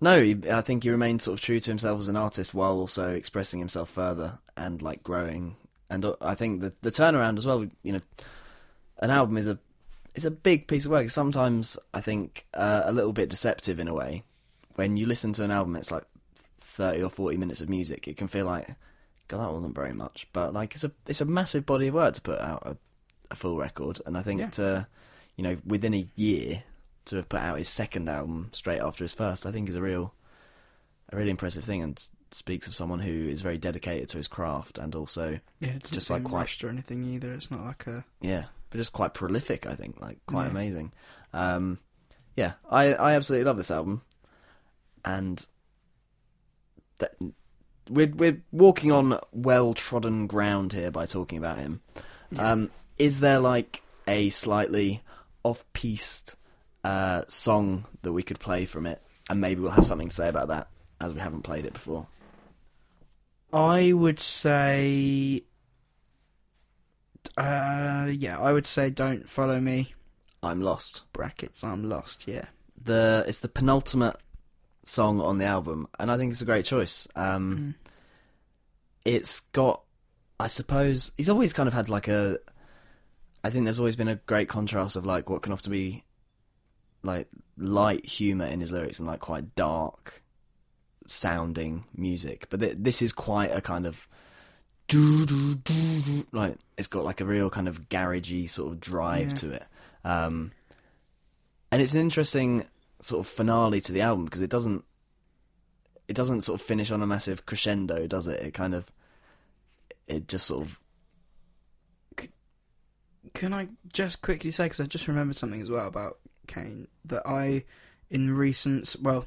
S1: No, I think he remained sort of true to himself as an artist while also expressing himself further and like growing. And uh, I think the the turnaround as well. You know, an album is a is a big piece of work. Sometimes I think uh, a little bit deceptive in a way. When you listen to an album, it's like thirty or forty minutes of music. It can feel like, God, that wasn't very much. But like, it's a it's a massive body of work to put out a, a full record. And I think
S2: Yeah.
S1: to you know within a year to have put out his second album straight after his first, I think is a real, a really impressive thing, and speaks of someone who is very dedicated to his craft and also,
S2: Yeah, it's
S1: Just like quite-
S2: or anything either. It's not like a
S1: yeah, but just quite prolific. I think, like quite
S2: Yeah.
S1: amazing. Um, yeah, I I absolutely love this album, and that we're we're walking on well trodden ground here by talking about him. Um, is there like a slightly off piste uh, song that we could play from it, and maybe we'll have something to say about that as we haven't played it before.
S2: I would say, uh, yeah, I would say don't follow me.
S1: I'm lost.
S2: Brackets, I'm lost. Yeah,
S1: the it's the penultimate song on the album, and I think it's a great choice. Um,
S2: Mm.
S1: It's got, I suppose, he's always kind of had like a. I think there's always been a great contrast of like what can often be, like light humor in his lyrics and like quite dark, sounding music. But th- this is quite a kind of. Like it's got like a real kind of garagey sort of drive
S2: Yeah.
S1: to it. Um, and it's an interesting sort of finale to the album because it doesn't it doesn't sort of finish on a massive crescendo, does it? It kind of it just sort of
S2: Can I just quickly say, because I just remembered something as well about Kane, that I, in recent, well,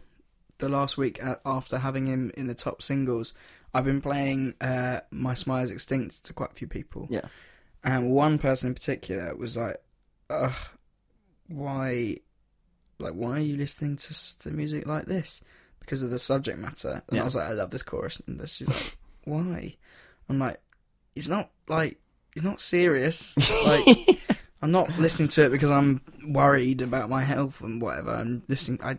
S2: the last week after having him in the top singles, I've been playing uh, My Smile is Extinct to quite a few people.
S1: yeah
S2: And one person in particular was like, ugh, why, like, why are you listening to, to music like this? Because of the subject matter. And
S1: Yeah.
S2: I was like, I love this chorus. And she's like, why? I'm like, it's not, like, it's not serious. Like, I'm not listening to it because I'm worried about my health and whatever. I'm listening, I,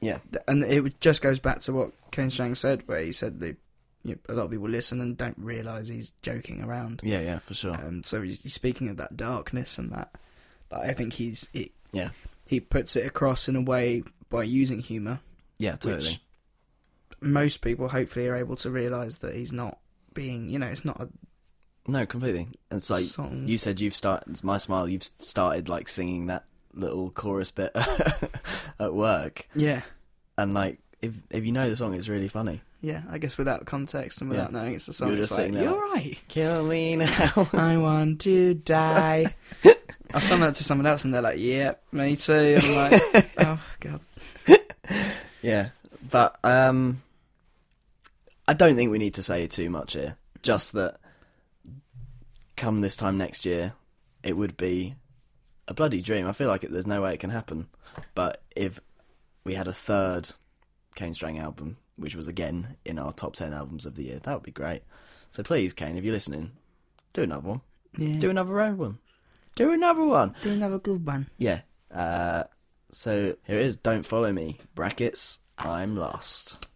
S1: yeah
S2: and it just goes back to what Kane Strang said, where he said that you know, a lot of people listen and don't realise he's joking around.
S1: yeah yeah for sure
S2: Um, so he's he's speaking of that darkness and that, but I think he's it,
S1: yeah
S2: he puts it across in a way by using humour,
S1: yeah totally
S2: which most people hopefully are able to realise that he's not being, you know, it's not a
S1: no completely. It's like
S2: song.
S1: you said you've started my smile. You've started like singing that little chorus bit at work,
S2: yeah,
S1: and like if if you know the song, it's really funny.
S2: yeah. I guess without context and without
S1: Yeah.
S2: knowing it's a song,
S1: You're
S2: it's like
S1: sitting there
S2: you're right.
S1: Kill me now.
S2: I want to die. I've sung that to someone else and they're like, "Yeah, me too." I'm like, "Oh god."
S1: Yeah, but um, I don't think we need to say too much here. Just that, come this time next year, it would be a bloody dream. I feel like it, there's no way it can happen. But if we had a third Kane Strang album, which was again in our top ten albums of the year, that would be great. So please, Kane, if you're listening, do another one.
S2: Yeah.
S1: Do another album. Do another one.
S2: Do another good one.
S1: Yeah. Uh, so here it is. Don't follow me. Brackets. I'm lost.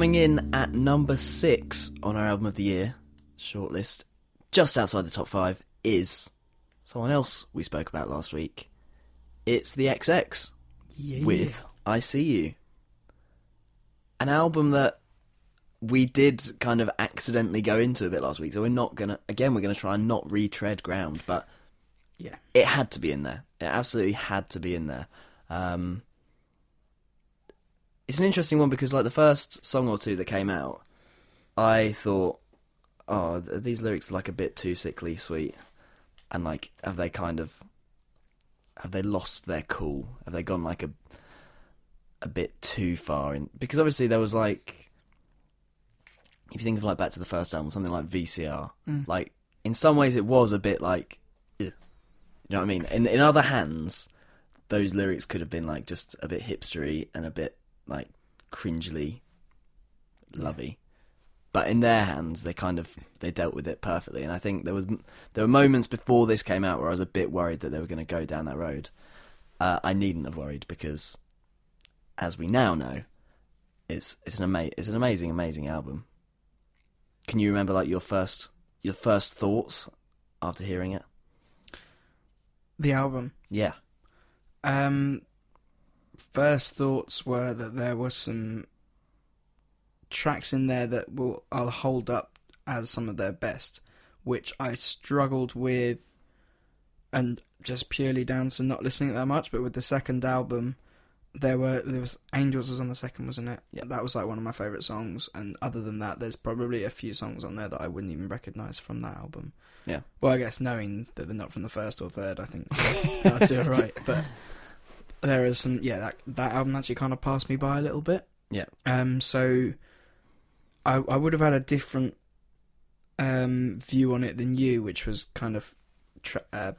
S1: Coming in at number six on our album of the year shortlist, just outside the top five, is someone else we spoke about last week. It's the XX
S2: Yeah.
S1: with I See You. An album that we did kind of accidentally go into a bit last week, so we're not gonna again we're gonna try and not retread ground, but
S2: Yeah.
S1: it had to be in there. It absolutely had to be in there. Um, it's an interesting one because, like, the first song or two that came out, I thought, oh, th- these lyrics are like a bit too sickly sweet, and like, have they kind of, have they lost their cool? Have they gone like a, a bit too far in? Because obviously there was like, if you think of like back to the first album, something like VCR, mm. like in some ways it was a bit like you know what I mean? In in other hands, those lyrics could have been like just a bit hipstery and a bit like cringily lovey. But in their hands, they kind of they dealt with it perfectly. And I think there was there were moments before this came out where I was a bit worried that they were going to go down that road. Uh, I needn't have worried because, as we now know, it's it's an ama- it's an amazing amazing album. Can you remember like your first your first thoughts after hearing it?
S2: The album.
S1: Yeah.
S2: Um, first thoughts were that there were some tracks in there that will I'll hold up as some of their best, which I struggled with, and just purely down to not listening that much. But with the second album, there were there was Angels was on the second, wasn't it?
S1: Yeah.
S2: that was like one of my favorite songs. And other than that, there's probably a few songs on there that I wouldn't even recognize from that album.
S1: Yeah.
S2: Well, I guess knowing that they're not from the first or third, I think I'll do it right. But there is some, yeah, that that album actually kind of passed me by a little bit.
S1: Yeah.
S2: Um. So, I I would have had a different um view on it than you, which was kind of tra- uh,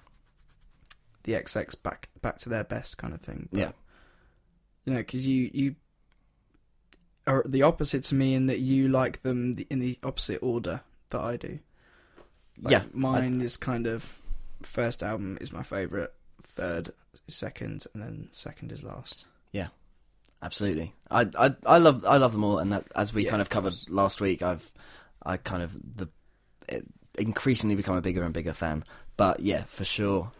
S2: the XX back back to their best kind of thing. But,
S1: Yeah.
S2: You know, because you you are the opposite to me in that you like them in the opposite order that I do. Like,
S1: yeah.
S2: mine is kind of first album is my favorite, third second, and then second is last.
S1: Yeah, absolutely. I, I I love I love them all, and that, as we
S2: Yeah,
S1: kind of
S2: of
S1: covered
S2: course.
S1: last week, I've I kind of the increasingly become a bigger and bigger fan. But yeah, for sure,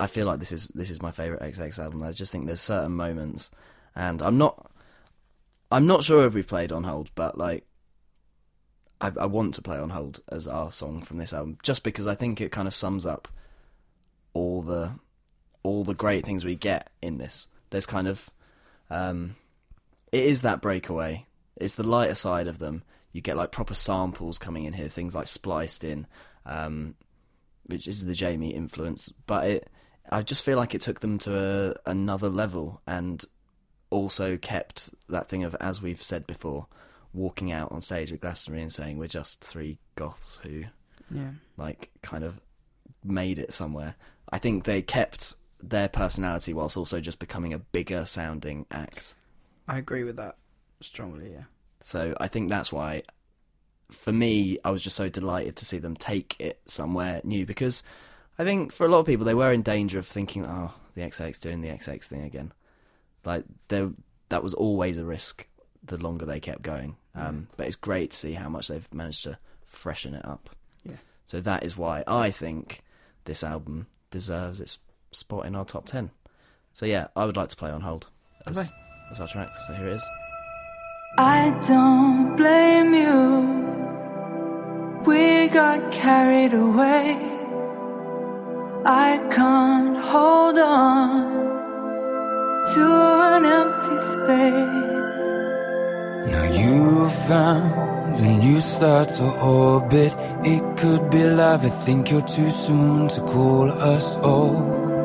S1: I feel like this is this is my favorite XX album. I just think there's certain moments, and I'm not I'm not sure if we've played on hold, but like I, I want to play on hold as our song from this album, just because I think it kind of sums up all the all the great things we get in this. There's kind of um, it is that breakaway. It's the lighter side of them. You get like proper samples coming in here, things like spliced in, um, which is the Jamie influence. But it, I just feel like it took them to a, another level, and also kept that thing of, as we've said before, walking out on stage at Glastonbury and saying we're just three goths who
S2: Yeah.
S1: like kind of made it somewhere. I think they kept their personality whilst also just becoming a bigger sounding act.
S2: I agree with that strongly. Yeah.
S1: So I think that's why, for me, I was just so delighted to see them take it somewhere new because I think for a lot of people they were in danger of thinking, oh, the XX doing the XX thing again. Like there, that was always a risk the longer they kept going. Um, But it's great to see how much they've managed to freshen it up.
S2: Yeah.
S1: So that is why I think this album deserves its spot in our top ten. So yeah, I would like to play on hold as,
S2: Okay.
S1: as our track. So here it is.
S6: I don't blame you. We got carried away. I can't hold on to an empty space.
S7: Now you found a new star to orbit. It could be love. I think you're too soon to call us old.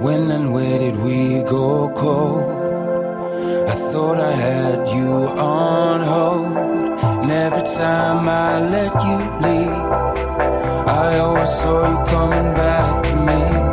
S7: When and where did we go cold? I thought I had you on hold. And every time I let you leave, I always saw you coming back to me.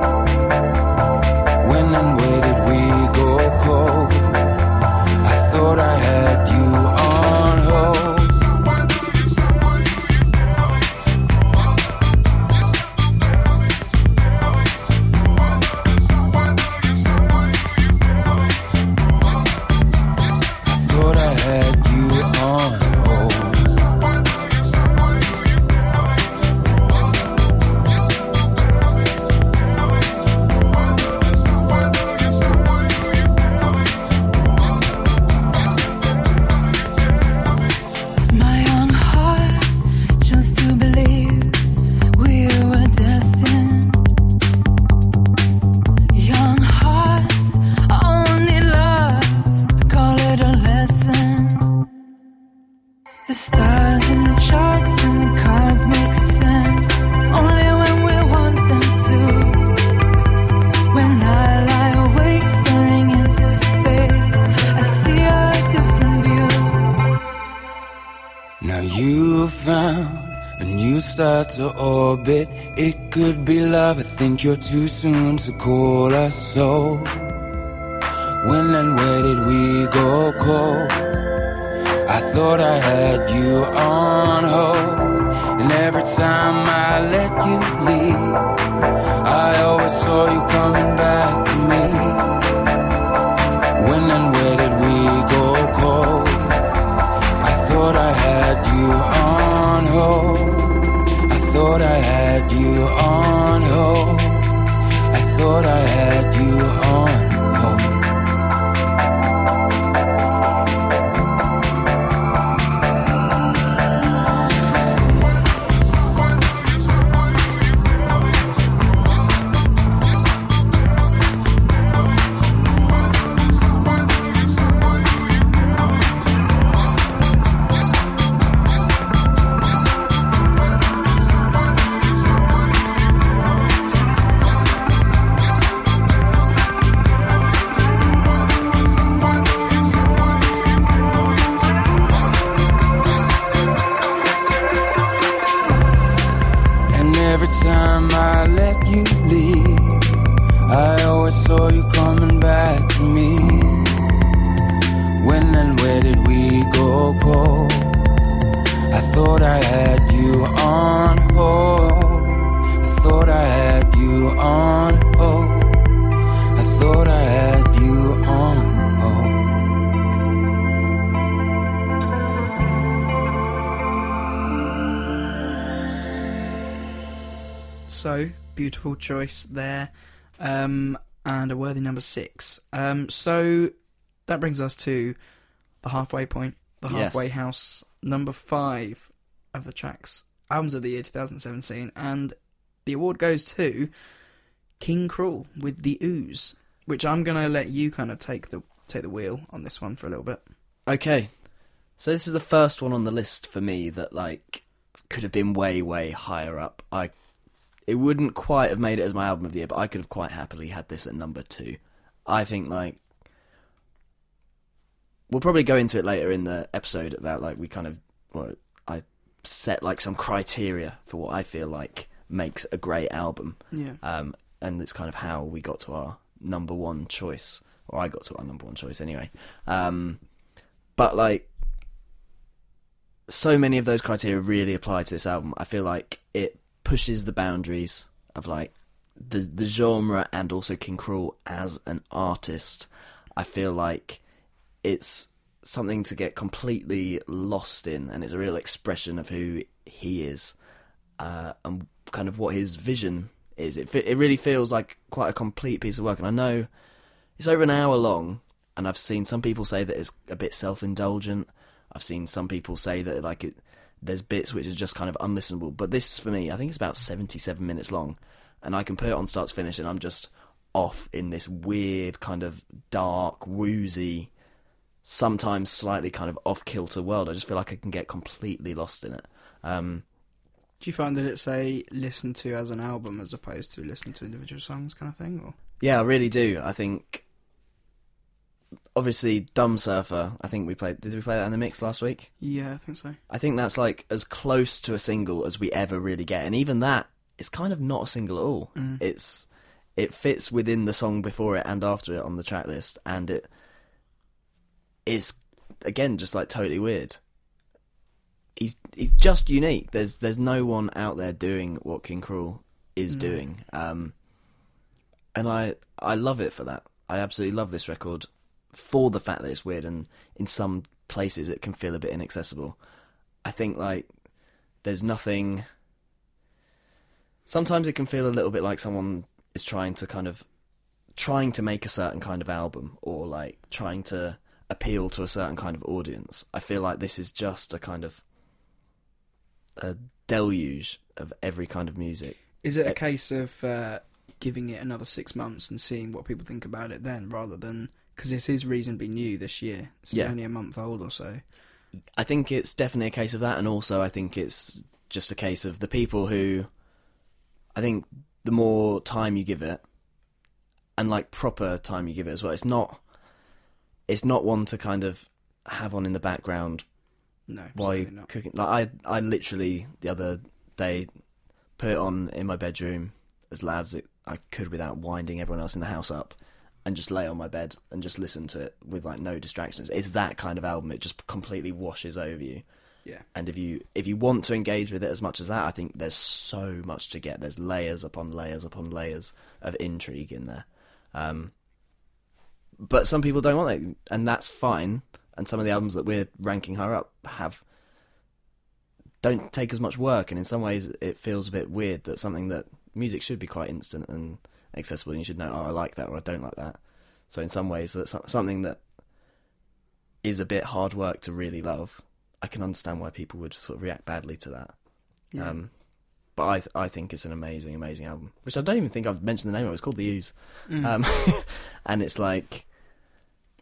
S7: Orbit. It could be love. I think you're too soon to call us
S2: so. Choice there, um, and a worthy number six. Um, so that brings us to the halfway point, the
S1: Yes.
S2: halfway house, number five of the tracks albums of the year 2017, and the award goes to King Krule with the OOZ, which I'm gonna let you kind of take the take the wheel on this one for a little bit.
S1: Okay, so this is the first one on the list for me that like could have been way way higher up. I it wouldn't quite have made it as my album of the year, but I could have quite happily had this at number two. I think like we'll probably go into it later in the episode about like we kind of well I set like some criteria for what I feel like makes a great album.
S2: Yeah.
S1: Um, and it's kind of how we got to our number one choice, or I got to our number one choice anyway. Um, but like, so many of those criteria really apply to this album. I feel like it pushes the boundaries of like the the genre and also King Krule as an artist. I feel like it's something to get completely lost in, and it's a real expression of who he is uh, and kind of what his vision is. It it really feels like quite a complete piece of work, and I know it's over an hour long, and I've seen some people say that it's a bit self indulgent. I've seen some people say that like it, there's bits which are just kind of unlistenable. But this for me, I think it's about seventy seven minutes long, and I can put it on start to finish, and I'm just off in this weird kind of dark, woozy, sometimes slightly kind of off kilter world. I just feel like I can get completely lost in it. Um,
S2: Do you find that it's a listen to as an album as opposed to listen to individual songs kind of thing? Or
S1: Yeah, I really do. I think obviously Dumb Surfer, I think we played did we play that in the mix last week?
S2: yeah, I think so.
S1: I think that's like as close to a single as we ever really get. And even that is kind of not a single at all.
S2: Mm.
S1: It's it fits within the song before it and after it on the track list and it it is again just like totally weird. He's he's just unique. There's there's no one out there doing what King Krule is
S2: No.
S1: doing. Um and I I love it for that. I absolutely love this record for the fact that it's weird and in some places it can feel a bit inaccessible. I think like there's nothing sometimes it can feel a little bit like someone is trying to kind of trying to make a certain kind of album or like trying to appeal to a certain kind of audience. I feel like this is just a kind of a deluge of every kind of music.
S2: Is it a
S1: Uh,
S2: case of uh, giving it another six months and seeing what people think about it then, rather than because it is reasonably new this year? It's
S1: Yeah.
S2: only a month old or so.
S1: I think it's definitely a case of that, and also I think it's just a case of the people who. I think the more time you give it, and like proper time you give it as well, it's not. It's not one to kind of have on in the background
S2: No,
S1: while you're
S2: not.
S1: cooking. Like I, I literally the other day put it on in my bedroom as loud as it, I could without winding everyone else in the house up, and just lay on my bed and just listen to it with like no distractions. It's that kind of album. It just completely washes over you.
S2: Yeah.
S1: And if you if you want to engage with it as much as that, I think there's so much to get. There's layers upon layers upon layers of intrigue in there. Um, but some people don't want it, and that's fine. And some of the albums that we're ranking higher up have don't take as much work, and in some ways, it feels a bit weird that something that music should be quite instant and accessible, and you should know, oh, I like that or I don't like that. So in some ways, that's something that is a bit hard work to really love. I can understand why people would sort of react badly to that.
S2: Yeah.
S1: Um, but I th- I think it's an amazing, amazing album, which I don't even think I've mentioned the name of. It's called The OOZ,
S2: Mm.
S1: um, and it's like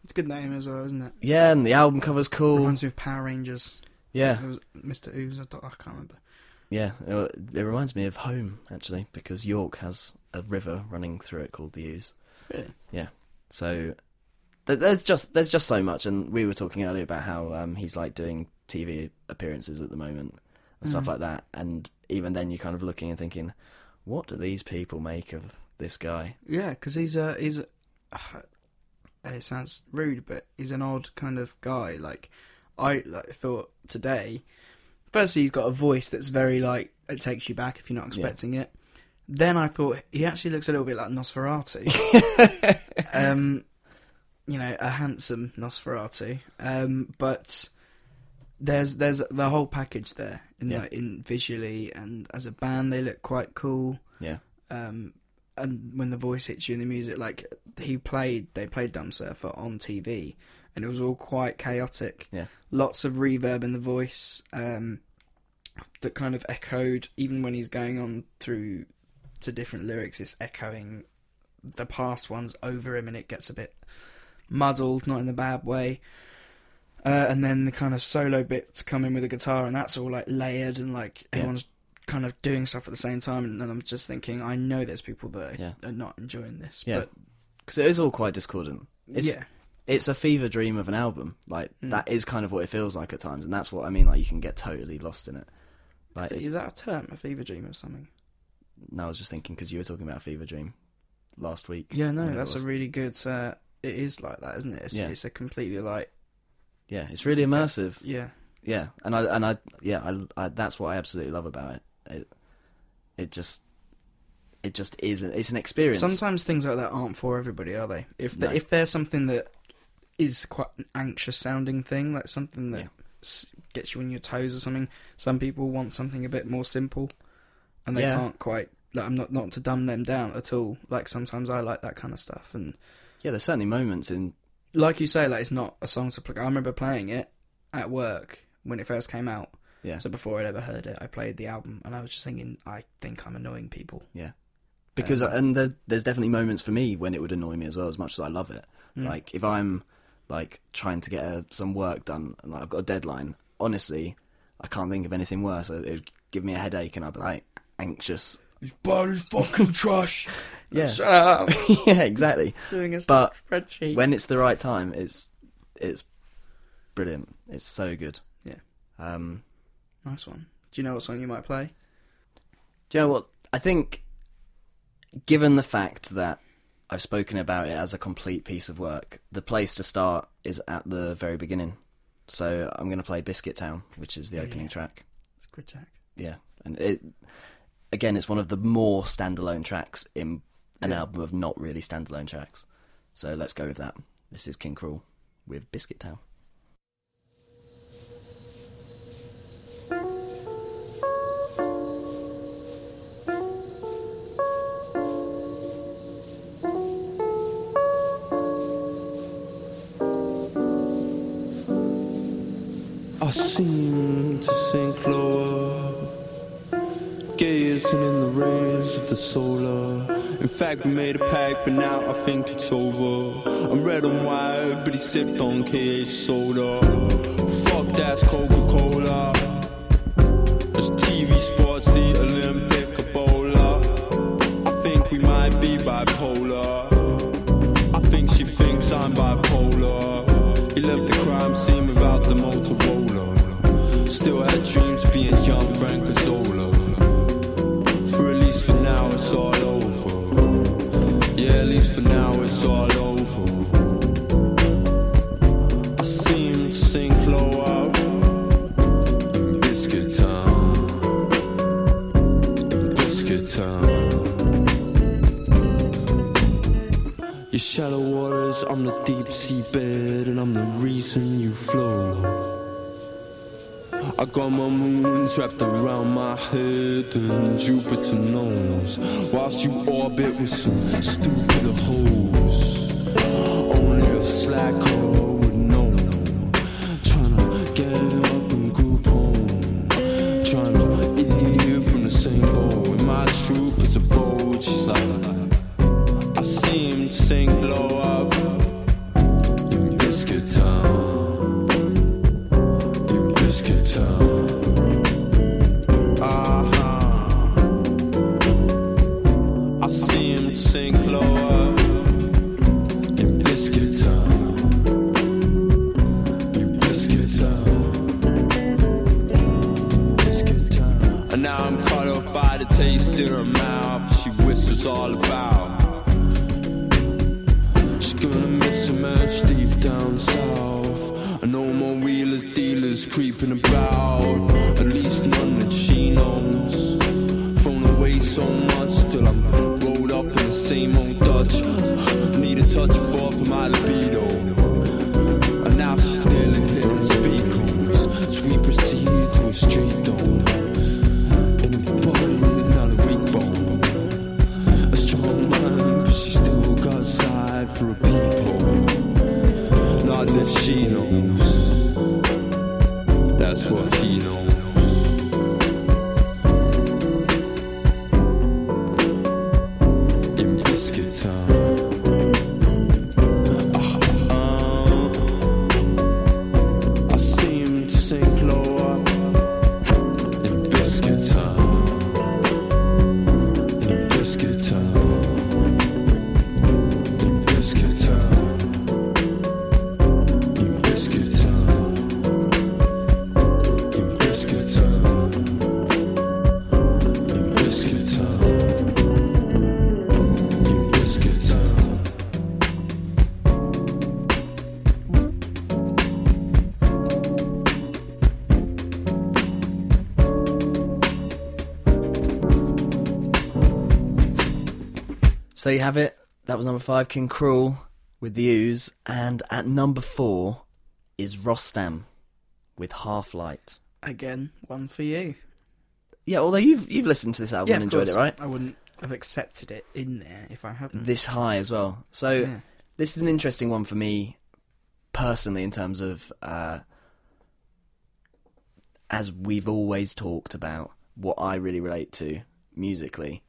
S2: it's a good name as well, isn't it?
S1: yeah, and the album cover's cool.
S2: Reminds me of Power Rangers.
S1: Yeah,
S2: It was Mr. Ooze. I, I can't remember.
S1: Yeah. It, it reminds me of home actually because York has a river running through it called the Ouse.
S2: Really? Yeah.
S1: So th- there's just there's just so much, and we were talking earlier about how um, he's like doing TV appearances at the moment and stuff
S2: Mhm.
S1: like that, and even then you're kind of looking and thinking, what do these people make of this guy?
S2: Yeah, because he's a he's a, and it sounds rude, but he's an odd kind of guy. Like I like, thought today. Firstly, he's got a voice that's very like it takes you back if you're not expecting it. Then I thought he actually looks a little bit like Nosferatu. um, you know, a handsome Nosferatu. Um, but there's there's the whole package there in
S1: Yeah.
S2: like in visually and as a band they look quite cool
S1: Yeah,
S2: um, and when the voice hits you in the music, like he played, they played Dumb Surfer on TV, and it was all quite chaotic.
S1: Yeah.
S2: lots of reverb in the voice um, that kind of echoed, even when he's going on through to different lyrics, it's echoing the past ones over him, and it gets a bit muddled, not in the bad way. Uh, and then the kind of solo bits come in with the guitar, and that's all like layered and like
S1: Yeah.
S2: everyone's kind of doing stuff at the same time. And, I'm just thinking, I know there's people that are,
S1: Yeah.
S2: are not enjoying this.
S1: Yeah.
S2: but
S1: because it is all quite discordant. It's,
S2: yeah,
S1: it's a fever dream of an album. Like
S2: Mm.
S1: that is kind of what it feels like at times, and that's what I mean. Like you can get totally lost in it. Like
S2: is that a term, a fever dream or something?
S1: no, I was just thinking because you were talking about fever dream last week.
S2: Yeah, no, that's a really good. Uh, it is like that, isn't it? It's,
S1: Yeah.
S2: it's a completely like
S1: yeah. It's really immersive.
S2: yeah,
S1: Yeah, and I and I yeah, I, I that's what I absolutely love about it. It it just it just is. It's an experience.
S2: Sometimes things like that aren't for everybody, are they? If the,
S1: No.
S2: if there's something that is quite an anxious sounding thing, like something that
S1: Yeah.
S2: Gets you on your toes or something, some people want something a bit more simple, and they
S1: Yeah.
S2: can't quite. Like, I'm not not to dumb them down at all. Like sometimes I like that kind of stuff, and
S1: yeah, there's certainly moments in
S2: like you say, like it's not a song to play. I remember playing it at work when it first came out.
S1: yeah
S2: So before I'd ever heard it, I played the album, and I was just thinking, I think I'm annoying people. Yeah.
S1: Because
S2: Um,
S1: and there, there's definitely moments for me when it would annoy me as well as much as I love it.
S2: Mm.
S1: Like if I'm like trying to get uh some work done and I've got a deadline, honestly, I can't think of anything worse. It would give me a headache and I'd be like anxious.
S2: It's bad as fucking trash.
S1: Yeah,
S2: Shut up.
S1: yeah, exactly.
S2: Doing a
S1: But
S2: spreadsheet.
S1: when it's the right time, it's it's brilliant. It's so good.
S2: Yeah.
S1: Um,
S2: Nice one. Do you know what song you might play?
S1: do you know what? I think, given the fact that I've spoken about it as a complete piece of work, the place to start is at the very beginning. So I'm going to play Biscuit Town, which is the
S2: Yeah,
S1: opening
S2: yeah.
S1: track.
S2: It's a good track.
S1: Yeah, and it again, it's one of the more standalone tracks in an
S2: Yeah.
S1: album of not really standalone tracks. So let's go with that. This is King Krule with Biscuit Town.
S8: Seem to sink lower, gazing in the rays of the solar. In fact, we made a pact, but now I think it's over. I'm red and white, but he sipped on KH soda. Fuck that's Coca Cola. Frank Azzola. For at least for now, it's all over. Yeah, at least for now, it's all over. I seem to sink low out in Biscuit Town. In Biscuit Town. Your shallow waters, I'm the deep sea bed, and I'm the reason you flow. I got my moons wrapped around my head, and Jupiter knows. Whilst you orbit with some stupid hoes, only a slacker
S1: So there you have it. That was number five, King Krule with the OOZ, and at number four is Rostam with Half Light.
S2: Again, one for you.
S1: Yeah, although you've you've listened to this album
S2: yeah,
S1: and enjoyed it, right?
S2: I wouldn't have accepted it in there if I hadn't.
S1: This high as well. So
S2: Yeah.
S1: this is an interesting one for me personally in terms of uh, as we've always talked about what I really relate to musically.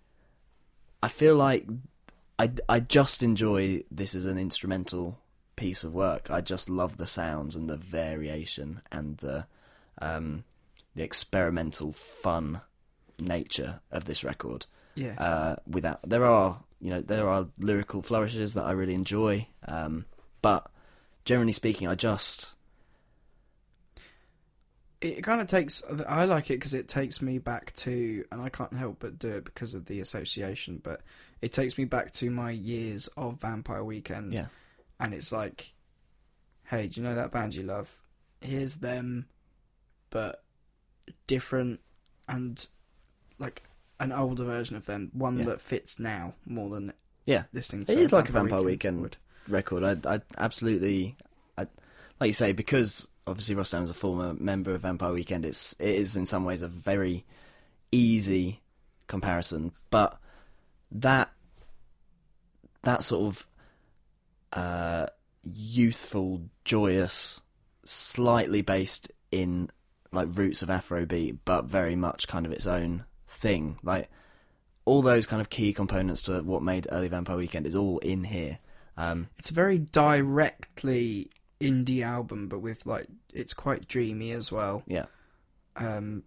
S1: I feel like I I just enjoy this as an instrumental piece of work. I just love the sounds and the variation and the um, the experimental fun nature of this record
S2: Yeah.
S1: uh, without there are you know there are lyrical flourishes that I really enjoy, um, but generally speaking, I just
S2: it kind of takes i like it because it takes me back to and i can't help but do it because of the association but it takes me back to my years of vampire weekend
S1: yeah
S2: and it's like hey do you know that band you love here's them but different and like an older version of them one
S1: Yeah.
S2: that fits now more than
S1: yeah
S2: listening
S1: it
S2: to
S1: is like a Vampire Weekend
S2: would.
S1: record. I I absolutely I like you say because obviously Rostam is a former member of Vampire Weekend. It's it is in some ways a very easy comparison, but that that sort of uh, youthful, joyous, slightly based in like roots of Afrobeat, but very much kind of its own thing. Like all those kind of key components to what made early Vampire Weekend is all in here. Um,
S2: it's a very directly indie album but with like it's quite dreamy as well.
S1: Yeah.
S2: Um,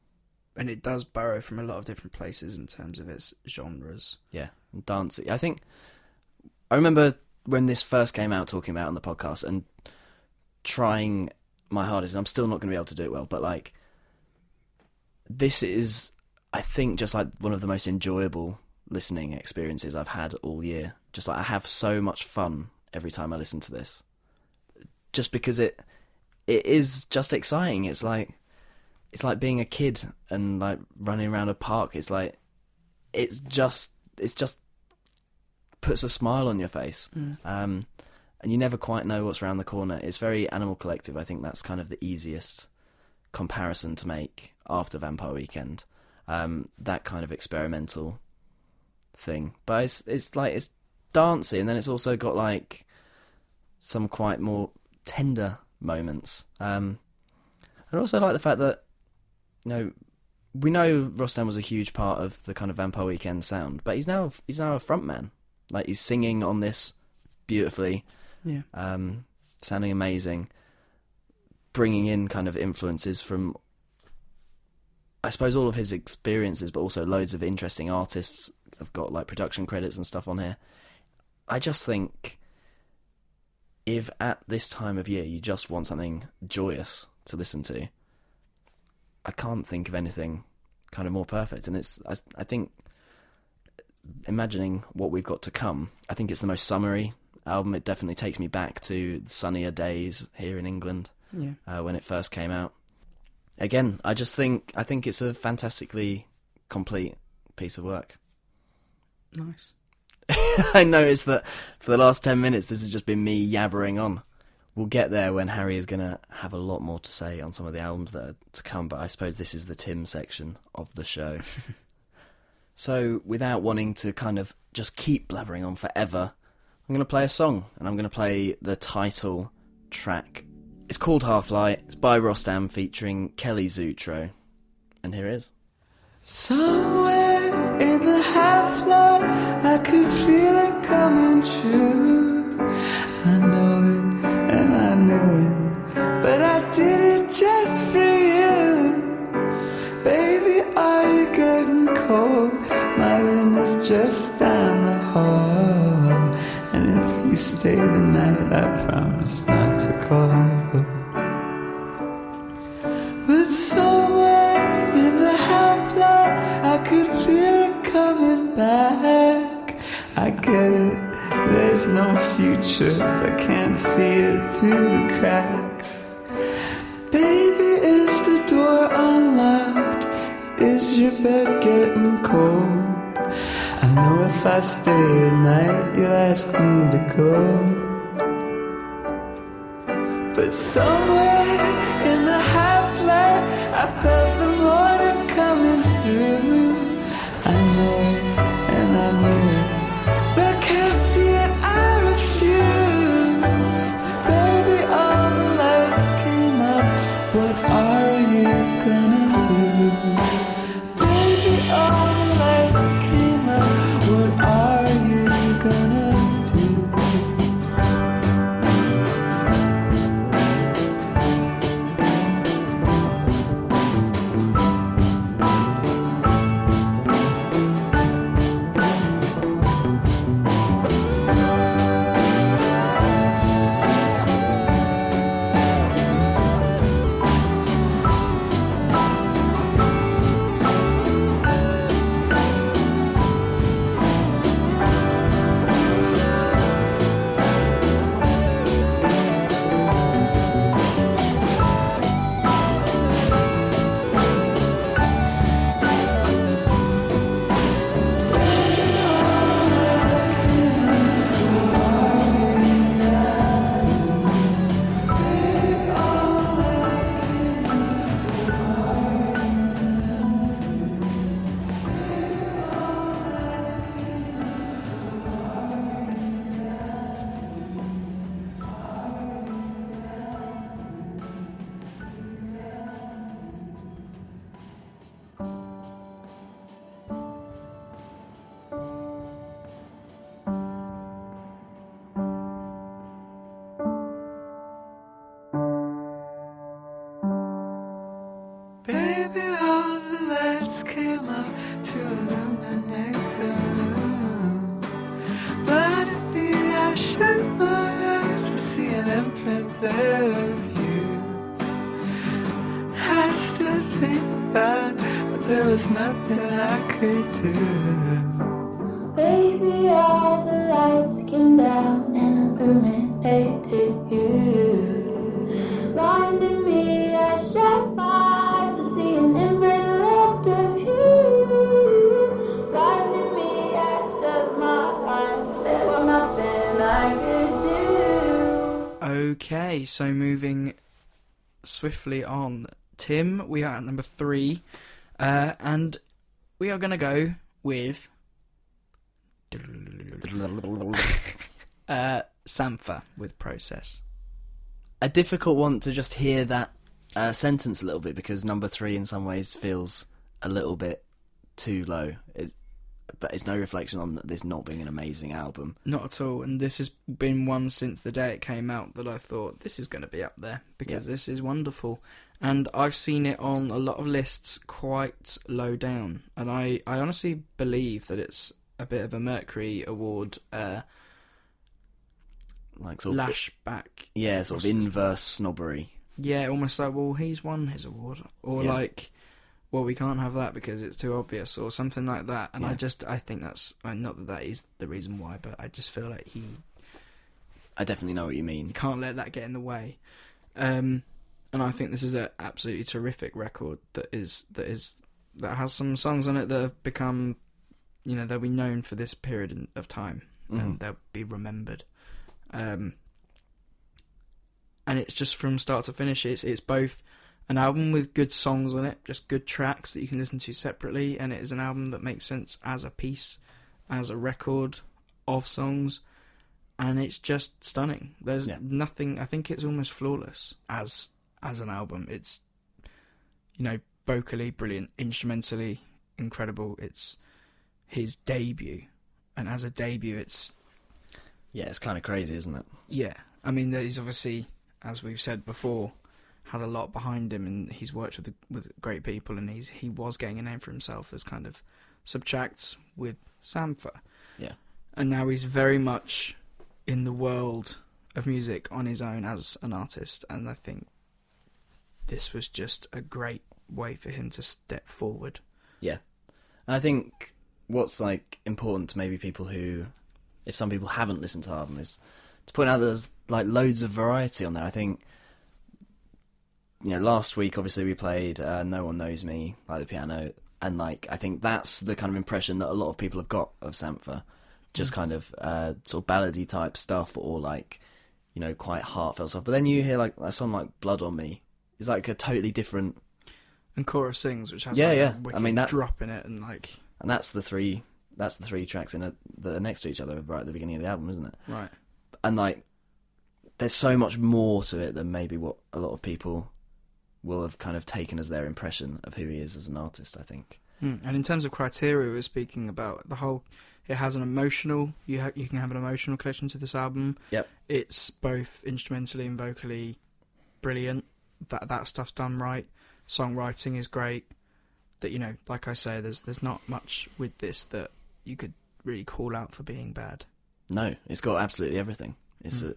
S2: and it does borrow from a lot of different places in terms of its genres.
S1: Yeah, and dancing. I think I remember when this first came out, talking about on the podcast and trying my hardest. And I'm still not going to be able to do it well, but like this is, I think, just like one of the most enjoyable listening experiences I've had all year. Just like I have so much fun every time I listen to this, just because it it is just exciting. It's like it's like being a kid and like running around a park. It's like it's just it's just puts a smile on your face. Um, and you never quite know what's around the corner. It's very Animal Collective. I think that's kind of the easiest comparison to make after Vampire Weekend. Um, that kind of experimental thing, but it's it's like it's dancey, and then it's also got like some quite more tender moments. Um, and also like the fact that you know we know Rostam was a huge part of the kind of Vampire Weekend sound, but he's now he's now a frontman. Like he's singing on this beautifully,
S2: Yeah.
S1: um, sounding amazing, bringing in kind of influences from, I suppose, all of his experiences, but also loads of interesting artists have got like production credits and stuff on here. I just think if at this time of year you just want something joyous to listen to, I can't think of anything kind of more perfect. And it's, I, I think, imagining what we've got to come, I think it's the most summery album. It definitely takes me back to the sunnier days here in England
S2: Yeah.
S1: uh, when it first came out. Again, I just think I think it's a fantastically complete piece of work.
S2: Nice.
S1: I noticed that for the last 10 minutes, this has just been me yabbering on. We'll get there when Harry is going to have a lot more to say on some of the albums that are to come, but I suppose this is the Tim section of the show. so, without wanting to kind of just keep blabbering on forever, I'm going to play a song, and I'm going to play the title track. It's called Half Light, it's by Rostam featuring Kelly Zutrau, and here it is.
S9: Somewhere in the half light, I could feel it coming true. I know it and I knew it, but I did it just for you. Baby, are you getting cold? My room is just down the hall. And if you stay the night, I promise not to call. But somewhere in the half light, I could feel it coming back. I get it, there's no future, but can't see it through the cracks. Baby, is the door unlocked? Is your bed getting cold? I know if I stay at night, you'll ask me to go. But somewhere in the half light, I felt the morning coming through.
S2: Swiftly on. Tim, we are at number three, uh, and we are going to go with uh, Sampha with Process.
S1: a difficult one to just hear that uh, sentence a little bit because number three in some ways feels a little bit too low. It's, but it's no reflection on this not being an amazing album.
S2: Not at all, and this has been one since the day it came out that I thought this is going to be up there because
S1: Yeah.
S2: this is wonderful, and I've seen it on a lot of lists quite low down, and I, I honestly believe that it's a bit of a Mercury Award uh,
S1: Like sort of,
S2: lashback.
S1: yeah, sort of inverse snobbery.
S2: Yeah, almost like well he's won his award, or
S1: Yeah.
S2: like well we can't have that because it's too obvious, or something like that. And I just I think that's uh, not that that is the reason why, but I just feel like he
S1: I definitely know what you mean.
S2: You can't let that get in the way. Um, and I think this is an absolutely terrific record that is that is that has some songs on it that have become, you know, they'll be known for this period of time
S1: Mhm.
S2: and they'll be remembered. Um, and it's just from start to finish. It's it's both an album with good songs on it, just good tracks that you can listen to separately, and it is an album that makes sense as a piece, as a record of songs and it's just stunning. There's
S1: Yeah.
S2: nothing. I think it's almost flawless as as an album. It's you know vocally brilliant, instrumentally incredible. It's his debut, and as a debut, it's
S1: Yeah, it's kind of crazy, isn't it?
S2: yeah. I mean, he's obviously, as we've said before, had a lot behind him, and he's worked with with great people, and he's he was getting a name for himself as kind of SBTRKT with Sampha.
S1: Yeah.
S2: and now he's very much in the world of music on his own as an artist, and I think this was just a great way for him to step forward.
S1: Yeah. And I think what's like important to maybe people who, if some people haven't listened to the album, is to point out there's like loads of variety on there. I think, you know, last week obviously we played uh, No One Knows Me, like the piano, and like I think that's the kind of impression that a lot of people have got of Sampha. Just kind of uh, sort of ballady type stuff, or like, you know, quite heartfelt stuff. But then you hear like a song like Blood on Me. It's like a totally different
S2: And Kora Sings, which has
S1: Yeah,
S2: like
S1: yeah.
S2: a
S1: I mean, that-
S2: drop in it, and like
S1: and that's the three that's the three tracks in it that are next to each other right at the beginning of the album isn't it
S2: right.
S1: and like there's so much more to it than maybe what a lot of people will have kind of taken as their impression of who he is as an artist i think
S2: Hmm. And in terms of criteria, we were speaking about the whole. It has an emotional. You ha- you can have an emotional connection to this album.
S1: Yep.
S2: It's both instrumentally and vocally brilliant. That that stuff's done right. Songwriting is great. That you know, like I say, there's there's not much with this that you could really call out for being bad.
S1: no it's got absolutely everything it's
S2: Mm.
S1: a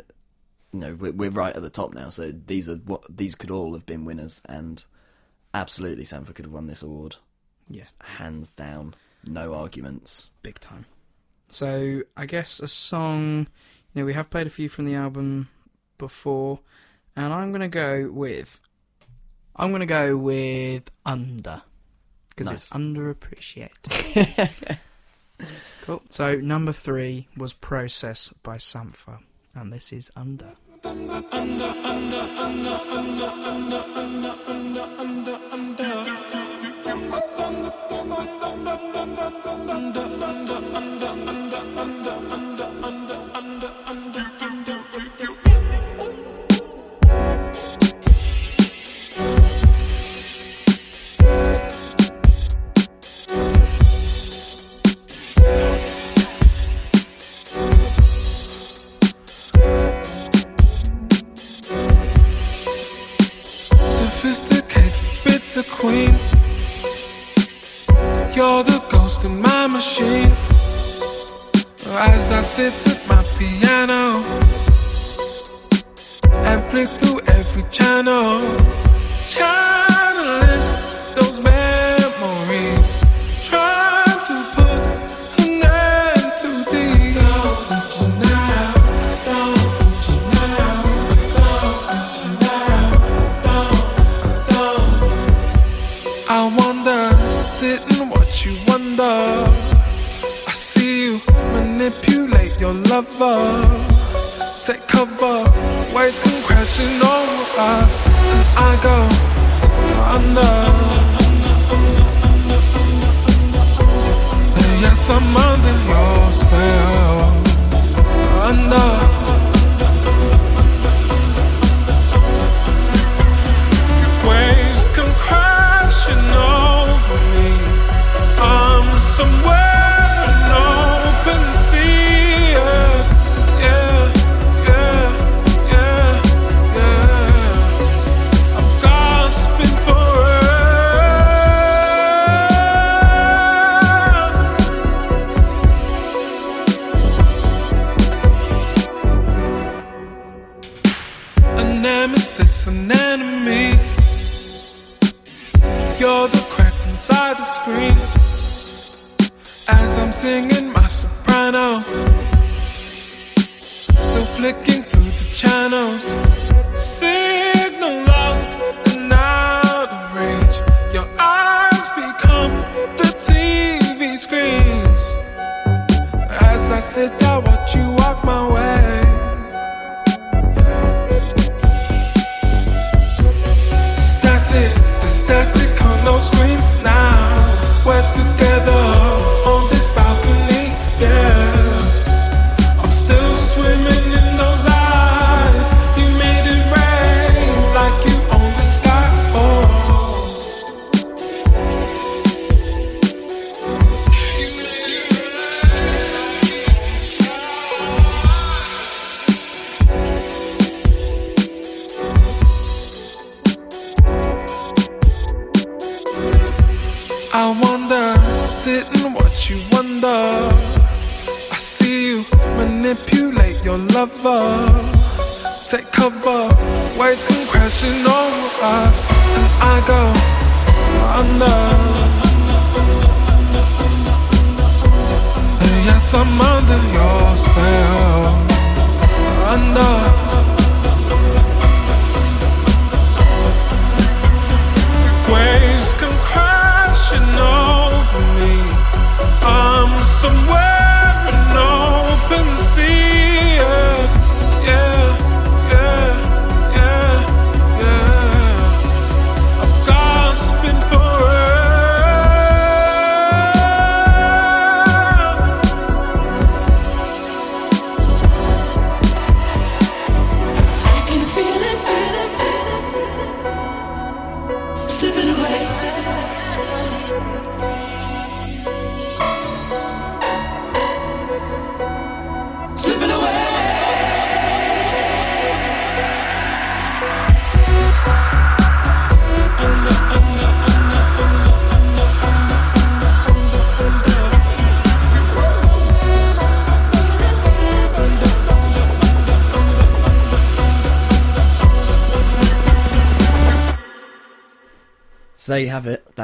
S1: you know we're, we're right at the top now so these are what these could all have been winners and absolutely Sampha could have won this award
S2: Yeah.
S1: hands down no arguments
S2: big time. So I guess a song. You know, we have played a few from the album before, and I'm gonna go with. I'm gonna go with Under because it's
S1: Nice.
S2: underappreciated. cool. So number three was Process by Sampha, and this is Under.
S9: Sophisticated bitter queen
S10: sit at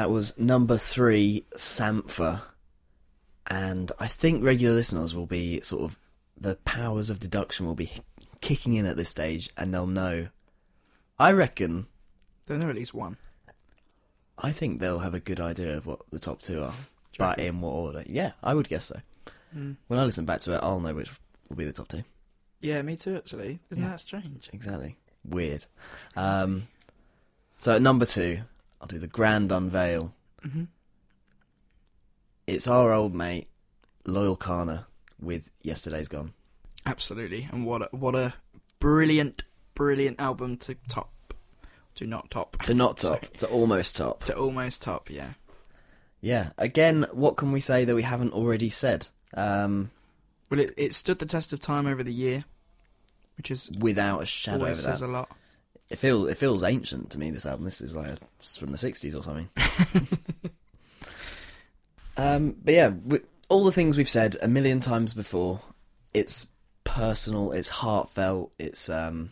S1: That was number three, Sampha. And I think regular listeners will be sort of the powers of deduction will be kicking in at this stage, and they'll know. I reckon.
S2: They'll know at least one.
S1: I think they'll have a good idea of what the top two are, but in what order? Yeah, I would guess so.
S2: Mm.
S1: When I listen back to it, I'll know which will be the top two.
S2: Yeah, me too. Actually, isn't
S1: Yeah.
S2: that strange?
S1: Exactly. Weird. Um, so at number two, I'll do the grand unveil.
S2: hmm
S1: It's our old mate, Loyle Carner, with Yesterday's Gone.
S2: Absolutely, and what a, what a brilliant, brilliant album to top, to not top,
S1: To not top, to almost top.
S2: to almost top. Yeah,
S1: Yeah. Again, what can we say that we haven't already said? Um,
S2: well, it, it stood the test of time over the year, which is
S1: without a shadow
S2: always
S1: of
S2: says a lot.
S1: It feels it feels ancient to me. This album. This is like from the '60s or something. Um, but yeah, we, all the things we've said a million times before. It's personal. It's heartfelt. It's um,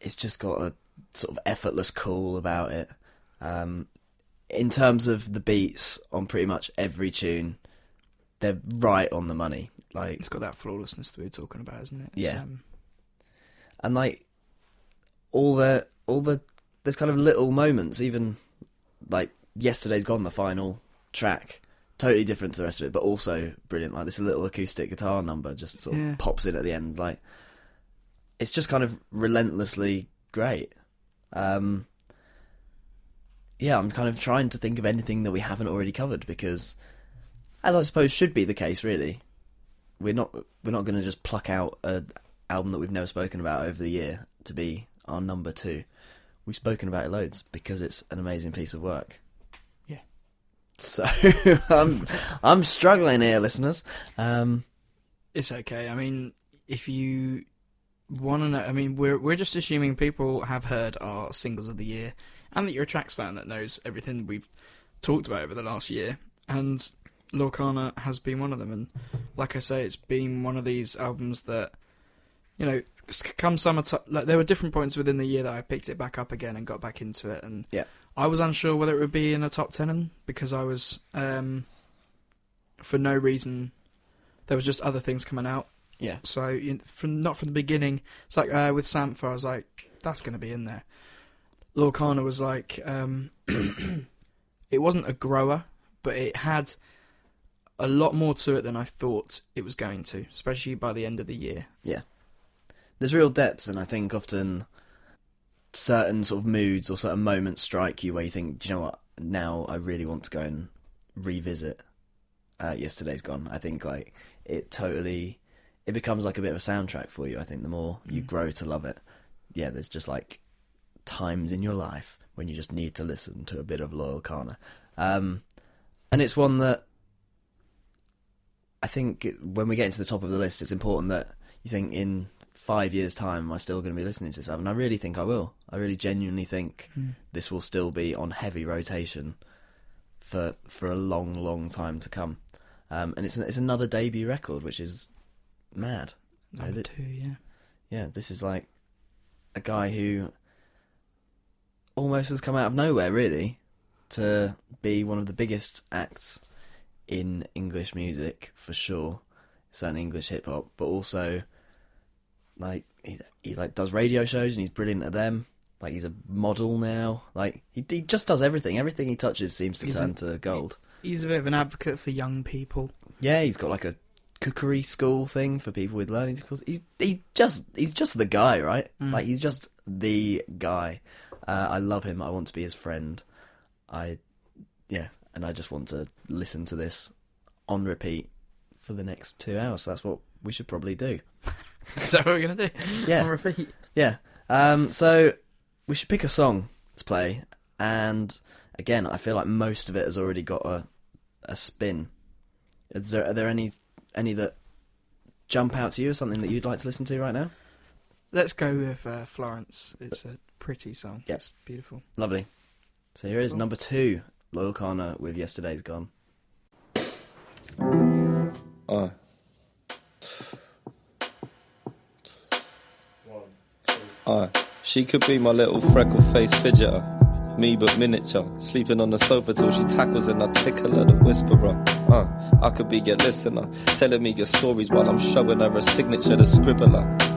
S1: it's just got a sort of effortless cool about it. Um, in terms of the beats on pretty much every tune, they're right on the money. Like
S2: It's got that flawlessness that we were talking about, isn't it? It's,
S1: Yeah.
S2: um,
S1: and like all the all the there's kind of little moments even like yesterday's gone the final track totally different to the rest of it but also brilliant like this little acoustic guitar number just sort of
S2: Yeah.
S1: pops in at the end like it's just kind of relentlessly great um yeah i'm kind of trying to think of anything that we haven't already covered because as i suppose should be the case really we're not we're not going to just pluck out a album that we've never spoken about over the year to be our number two. We've spoken about it loads because it's an amazing piece of work.
S2: Yeah.
S1: So I'm I'm struggling here, listeners. Um,
S2: It's okay. I mean, if you want to know, I mean, we're we're just assuming people have heard our singles of the year, and that you're a tracks fan that knows everything we've talked about over the last year. And Loyle Carner has been one of them. And like I say, it's been one of these albums that, you know, come summertime, like there were different points within the year that I picked it back up again and got back into it. And
S1: Yeah.
S2: I was unsure whether it would be in a top ten because I was, um, for no reason, there was just other things coming out.
S1: yeah,
S2: So you from not from the beginning. It's like uh, with Sampha, I was like, that's going to be in there. Loyle Carner was like, um, it wasn't a grower, but it had a lot more to it than I thought it was going to, especially by the end of the year.
S1: There's real depths, and I think often certain sort of moods or certain moments strike you where you think, do you know what? Now I really want to go and revisit uh, yesterday's gone. I think like it totally it becomes like a bit of a soundtrack for you. I think the more you
S2: Mm.
S1: grow to love it, yeah, there's just like times in your life when you just need to listen to a bit of Loyle Carner. Um, and it's one that I think when we get into the top of the list, it's important that you think in five years' time, am I still going to be listening to this album? And I really think I will. I really genuinely think this will still be on heavy rotation for for a long, long time to come. Um, and it's it's another debut record, which is mad.
S2: Number
S1: that-
S2: two, yeah.
S1: Yeah, this is like a guy who almost has come out of nowhere, really, to be one of the biggest acts in English music for sure. Certainly English hip hop, but also like he, he like does radio shows and he's brilliant at them. Like he's a model now. Like he he just does everything. Everything he touches seems to
S2: He's
S1: turn
S2: a-
S1: to gold.
S2: He's a bit of an advocate for young people.
S1: Yeah, he's got like a cookery school thing for people with learning skills. He's he just he's just the guy, right?
S2: Mm.
S1: Like he's just the guy. Uh, I love him. I want to be his friend. I yeah, and I just want to listen to this on repeat for the next two hours. That's what we should probably do.
S2: Is that what we're gonna do?
S1: Yeah.
S2: On repeat.
S1: Yeah. Um, so we should pick a song to play, and again, I feel like most of it has already got a a spin. Is there are there any any that jump out to you or something that you'd like to listen to right now?
S2: Let's go with uh, Florence. It's a pretty song.
S1: Yes,
S2: It's beautiful.
S1: Lovely. So here is
S2: Cool.
S1: number two, Loyle Carner with Yesterday's Gone.
S11: Uh. Uh, she could be my little freckle faced fidgeter. Me but miniature, sleeping on the sofa till she tackles and I tickle her the whisperer. Uh, I could be your listener, telling me your stories while I'm showing her a signature, the scribbler.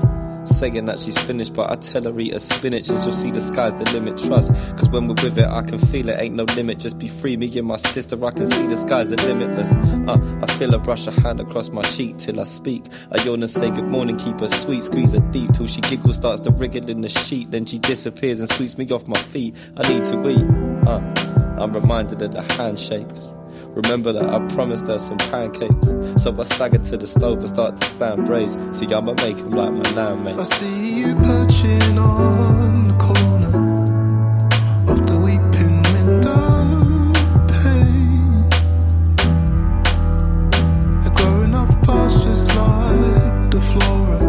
S11: Saying that she's finished, but I tell her eat a spinach and she'll see the sky's the limit. Trust, cause when we're with it, I can feel it, ain't no limit. Just be free, me and my sister, I can see the skies are limitless. Uh, I feel her brush her hand across my cheek till I speak. I yawn and say good morning, keep her sweet, squeeze her deep till she giggles, starts to wriggle in the sheet. Then she disappears and sweeps me off my feet. I need to eat. Uh, I'm reminded of the handshakes. Remember that I promised her some pancakes. So I stagger to the stove and start to stand braised. See, I'ma make 'em like my nan, mate.
S10: I see you perching on the corner of the weeping window pane. You're growing up fast, just like the flora.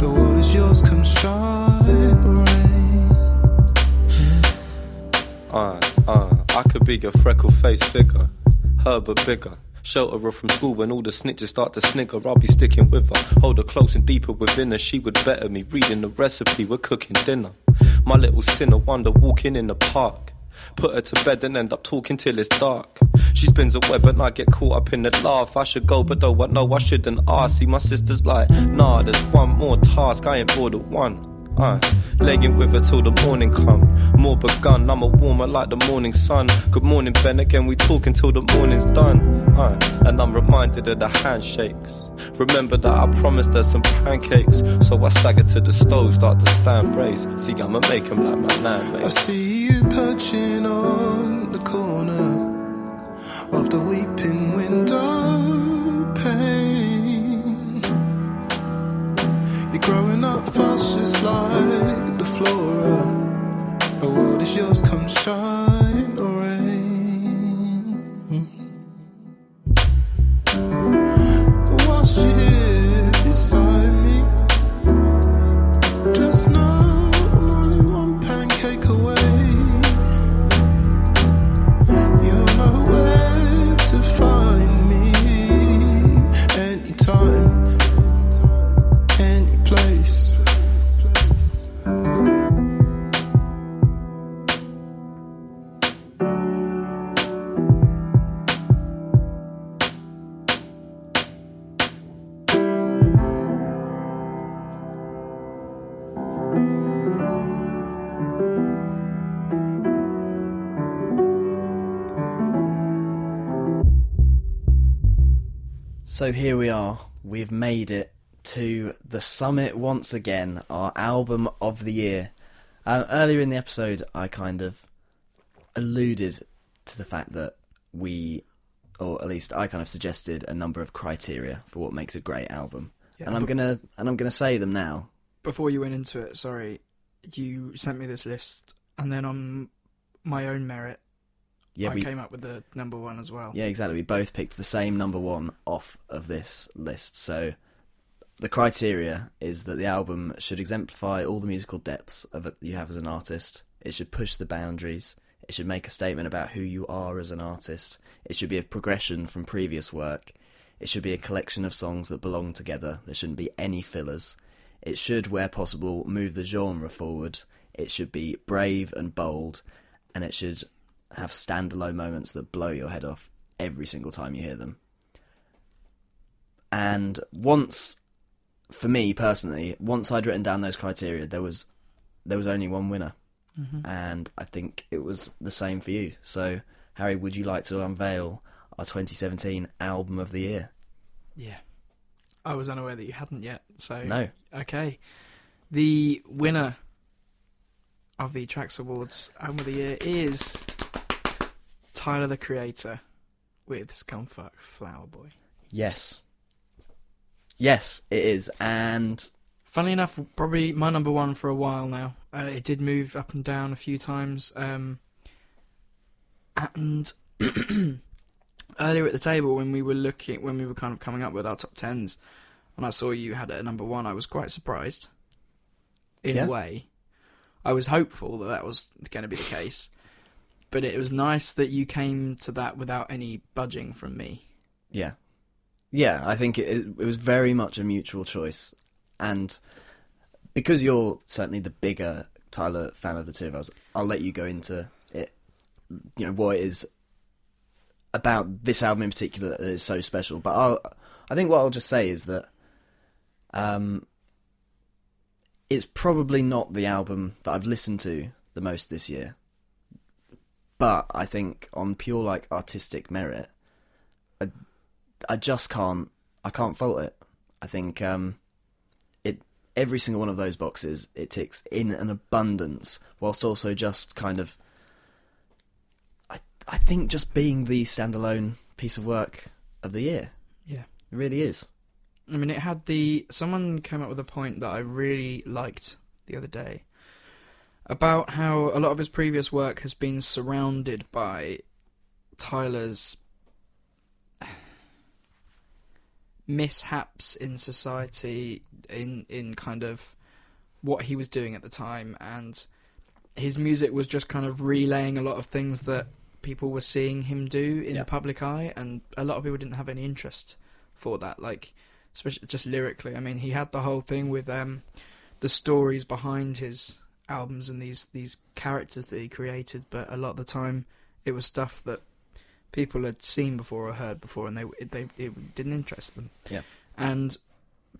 S10: The world is yours, come shine the rain.
S11: Uh, I could be a freckle faced figure. her but bigger. Shelter her from school when all the snitches start to snicker. I'll be sticking with her. Hold her close and deeper within her. She would better me. Reading the recipe, we're cooking dinner. My little sinner wonder walking in the park. Put her to bed and end up talking till it's dark. She spins a web and I get caught up in the laugh. I should go, but though I know I shouldn't ask. See, my sister's like, nah, there's one more task. I ain't bored of one. Uh, laying with her till the morning come. More begun, I'm a warmer like the morning sun. Good morning, Ben. Again, we talk until the morning's done. Uh, and I'm reminded of the handshakes. Remember that I promised her some pancakes. So I stagger to the stove, start to stand brace. See, I'ma make 'em like my nan
S10: I see you perching on the corner of the weeping window pane. You're growing up fast, just like the flora. The world is yours, come shine
S1: So here we are. We've made it to the summit once again, our album of the year. Um, earlier in the episode, I kind of alluded to the fact that we, or at least I kind of suggested a number of criteria for what makes a great album,
S2: Yeah,
S1: and I'm gonna and I'm gonna say them now.
S2: Before you went into it, sorry, you sent me this list, and then on my own merit,
S1: Yeah,
S2: I
S1: we-
S2: came up with the number one as well.
S1: Yeah, exactly. We both picked the same number one off of this list. So the criteria is that the album should exemplify all the musical depths of it you have as an artist. It should push the boundaries. It should make a statement about who you are as an artist. It should be a progression from previous work. It should be a collection of songs that belong together. There shouldn't be any fillers. It should, where possible, move the genre forward. It should be brave and bold, and it should have standalone moments that blow your head off every single time you hear them. And once, for me personally, once I'd written down those criteria, there was there was only one winner,
S2: Mhm.
S1: and I think it was the same for you. So, Harry, would you like to unveil our 2017 album of the year?
S2: Yeah. I was unaware that you hadn't yet, so
S1: No.
S2: Okay. The winner of the Tracks Awards Album of the Year is Tyler the Creator with Scumfuck Flower Boy.
S1: Yes. Yes, it is, and
S2: Funnily enough, probably my number one for a while now. Uh, it did move up and down a few times. Um, and earlier at the table, when we were looking, when we were kind of coming up with our top tens, and I saw you had it at number one, I was quite surprised. In
S1: Yeah.
S2: a way, I was hopeful that that was going to be the case, but it was nice that you came to that without any budging from me.
S1: Yeah, yeah. I think it, it was very much a mutual choice, and because you're certainly the bigger Tyler fan of the two of us, I'll let you go into it. You know what it is about this album in particular that is so special. But I'll, I think what I'll just say is that, um, it's probably not the album that I've listened to the most this year. But I think on pure like artistic merit, I, I just can't I can't fault it. I think um, it every single one of those boxes it ticks in an abundance, whilst also just kind of I I think just being the standalone piece of work of the year.
S2: Yeah.
S1: It really is.
S2: I mean, it had the. Someone came up with a point that I really liked the other day about how a lot of his previous work has been surrounded by Tyler's mishaps in society, in in kind of what he was doing at the time, and his music was just kind of relaying a lot of things that people were seeing him do in
S1: Yeah.
S2: the public eye, and a lot of people didn't have any interest for that. Like, especially just lyrically. I mean, he had the whole thing with um, the stories behind his albums and these these characters that he created, but a lot of the time it was stuff that people had seen before or heard before, and they they it didn't interest them.
S1: Yeah.
S2: And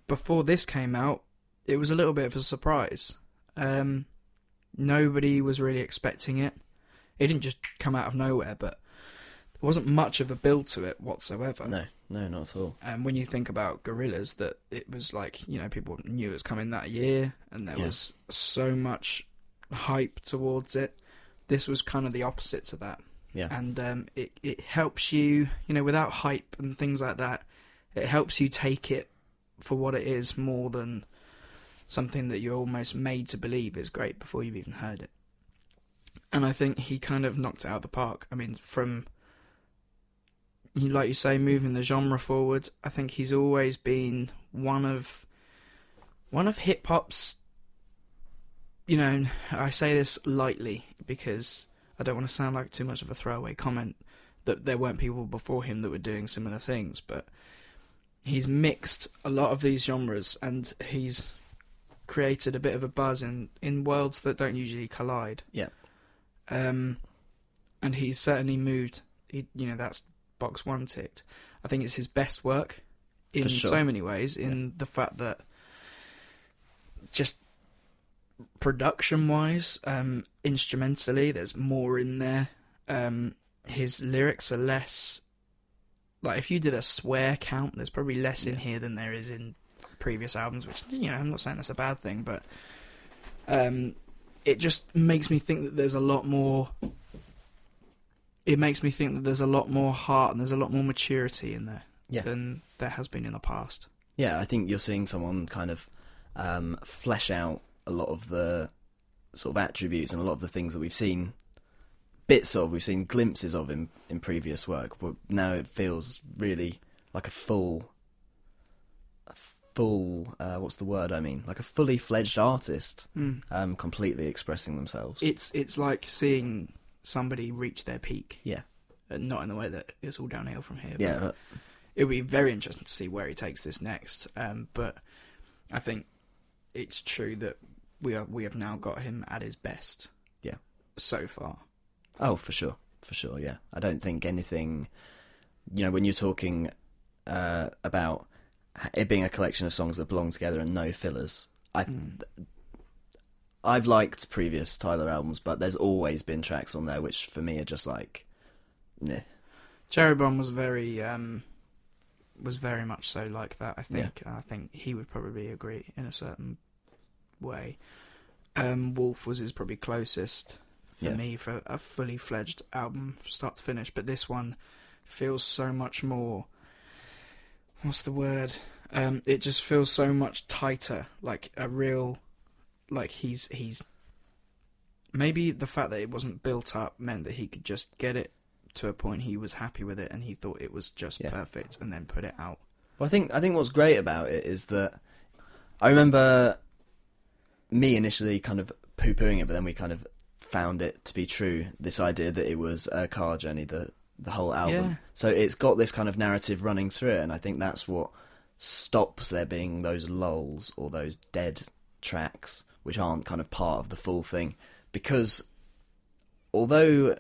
S2: before this came out, it was a little bit of a surprise. Um, nobody was really expecting it. It didn't just come out of nowhere, but wasn't much of a build to it whatsoever.
S1: No, no, not at all.
S2: And when you think about Gorillaz, that it was like you know people knew it was coming that year, and there
S1: Yeah.
S2: was so much hype towards it. This was kind of the opposite to that,
S1: Yeah.
S2: and um, it it helps you, you know, without hype and things like that. It helps you take it for what it is more than something that you're almost made to believe is great before you've even heard it. And I think he kind of knocked it out of the park. I mean, from like you say, moving the genre forward. I think he's always been one of one of hip hop's. You know, I say this lightly because I don't want to sound like too much of a throwaway comment that there weren't people before him that were doing similar things, but he's mixed a lot of these genres and he's created a bit of a buzz in, in worlds that don't usually collide.
S1: Yeah.
S2: Um, and he's certainly moved. He, you know, that's box one ticked. I think it's his best work in
S1: sure.
S2: so many ways. In the fact that just production wise, um, instrumentally, there's more in there. Um, his lyrics are less. Like if you did a swear count, there's probably less in here than there is in previous albums. Which you know, I'm not saying that's a bad thing, but um, it just makes me think that there's a lot more. It makes me think that there's a lot more heart and there's a lot more maturity in there
S1: Yeah.
S2: than there has been in the past.
S1: Yeah, I think you're seeing someone kind of um, flesh out a lot of the sort of attributes and a lot of the things that we've seen bits of, we've seen glimpses of in, in previous work, but now it feels really like a full, a full, uh, what's the word I mean? Like a fully fledged artist,
S2: Mm.
S1: um, completely expressing themselves.
S2: It's it's like seeing somebody reach their peak.
S1: Yeah.
S2: And not in the way that it's all downhill from here.
S1: Yeah,
S2: but It'll be very interesting to see where he takes this next. Um, but I think it's true that we are we have now got him at his best.
S1: Yeah.
S2: So far.
S1: Oh, for sure, for sure. Yeah, I don't think anything. You know, when you're talking uh, about it being a collection of songs that belong together and no fillers, I. I've liked previous Tyler albums, but there's always been tracks on there which, for me, are just like, meh.
S2: Cherry Bomb was very um, was very much so like that. I
S1: Yeah.
S2: think I think he would probably agree in a certain way. Um, Wolf was his probably closest for
S1: Yeah.
S2: me for a fully fledged album from start to finish. But this one feels so much more. What's the word? Um, it just feels so much tighter, like a real, like he's he's. Maybe the fact that it wasn't built up meant that he could just get it to a point he was happy with it and he thought it was just
S1: Yeah.
S2: perfect and then put it out.
S1: Well, I think I think what's great about it is that I remember me initially kind of poo pooing it, but then we kind of found it to be true. This idea that it was a car journey, the the whole album.
S2: Yeah.
S1: So it's got this kind of narrative running through it, and I think that's what stops there being those lulls or those dead tracks which aren't kind of part of the full thing, because although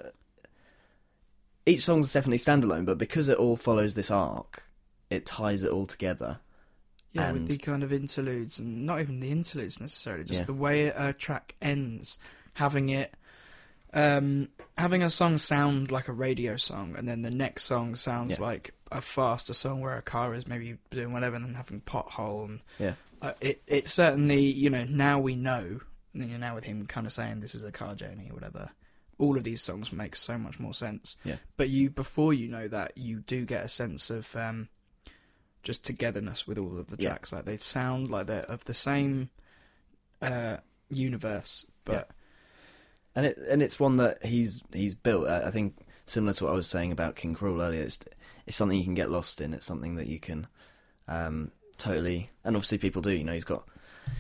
S1: each song's definitely standalone, but because it all follows this arc, it ties it all together.
S2: Yeah,
S1: and
S2: with the kind of interludes and not even the interludes necessarily, just
S1: Yeah.
S2: the way a track ends, having it, um, having a song sound like a radio song, and then the next song sounds
S1: Yeah.
S2: like a faster song where a car is maybe doing whatever, and having pothole and
S1: Yeah.
S2: uh, it it certainly you know now we know, and then you know now with him kind of saying this is a car journey or whatever. All of these songs make so much more sense.
S1: Yeah.
S2: But you before you know that, you do get a sense of um, just togetherness with all of the
S1: Yeah.
S2: tracks. Like they sound like they're of the same uh, universe, but
S1: and it and it's one that he's he's built. I I think similar to what I was saying about King Krule earlier. It's it's something you can get lost in. It's something that you can um, totally, and obviously people do. You know, he's got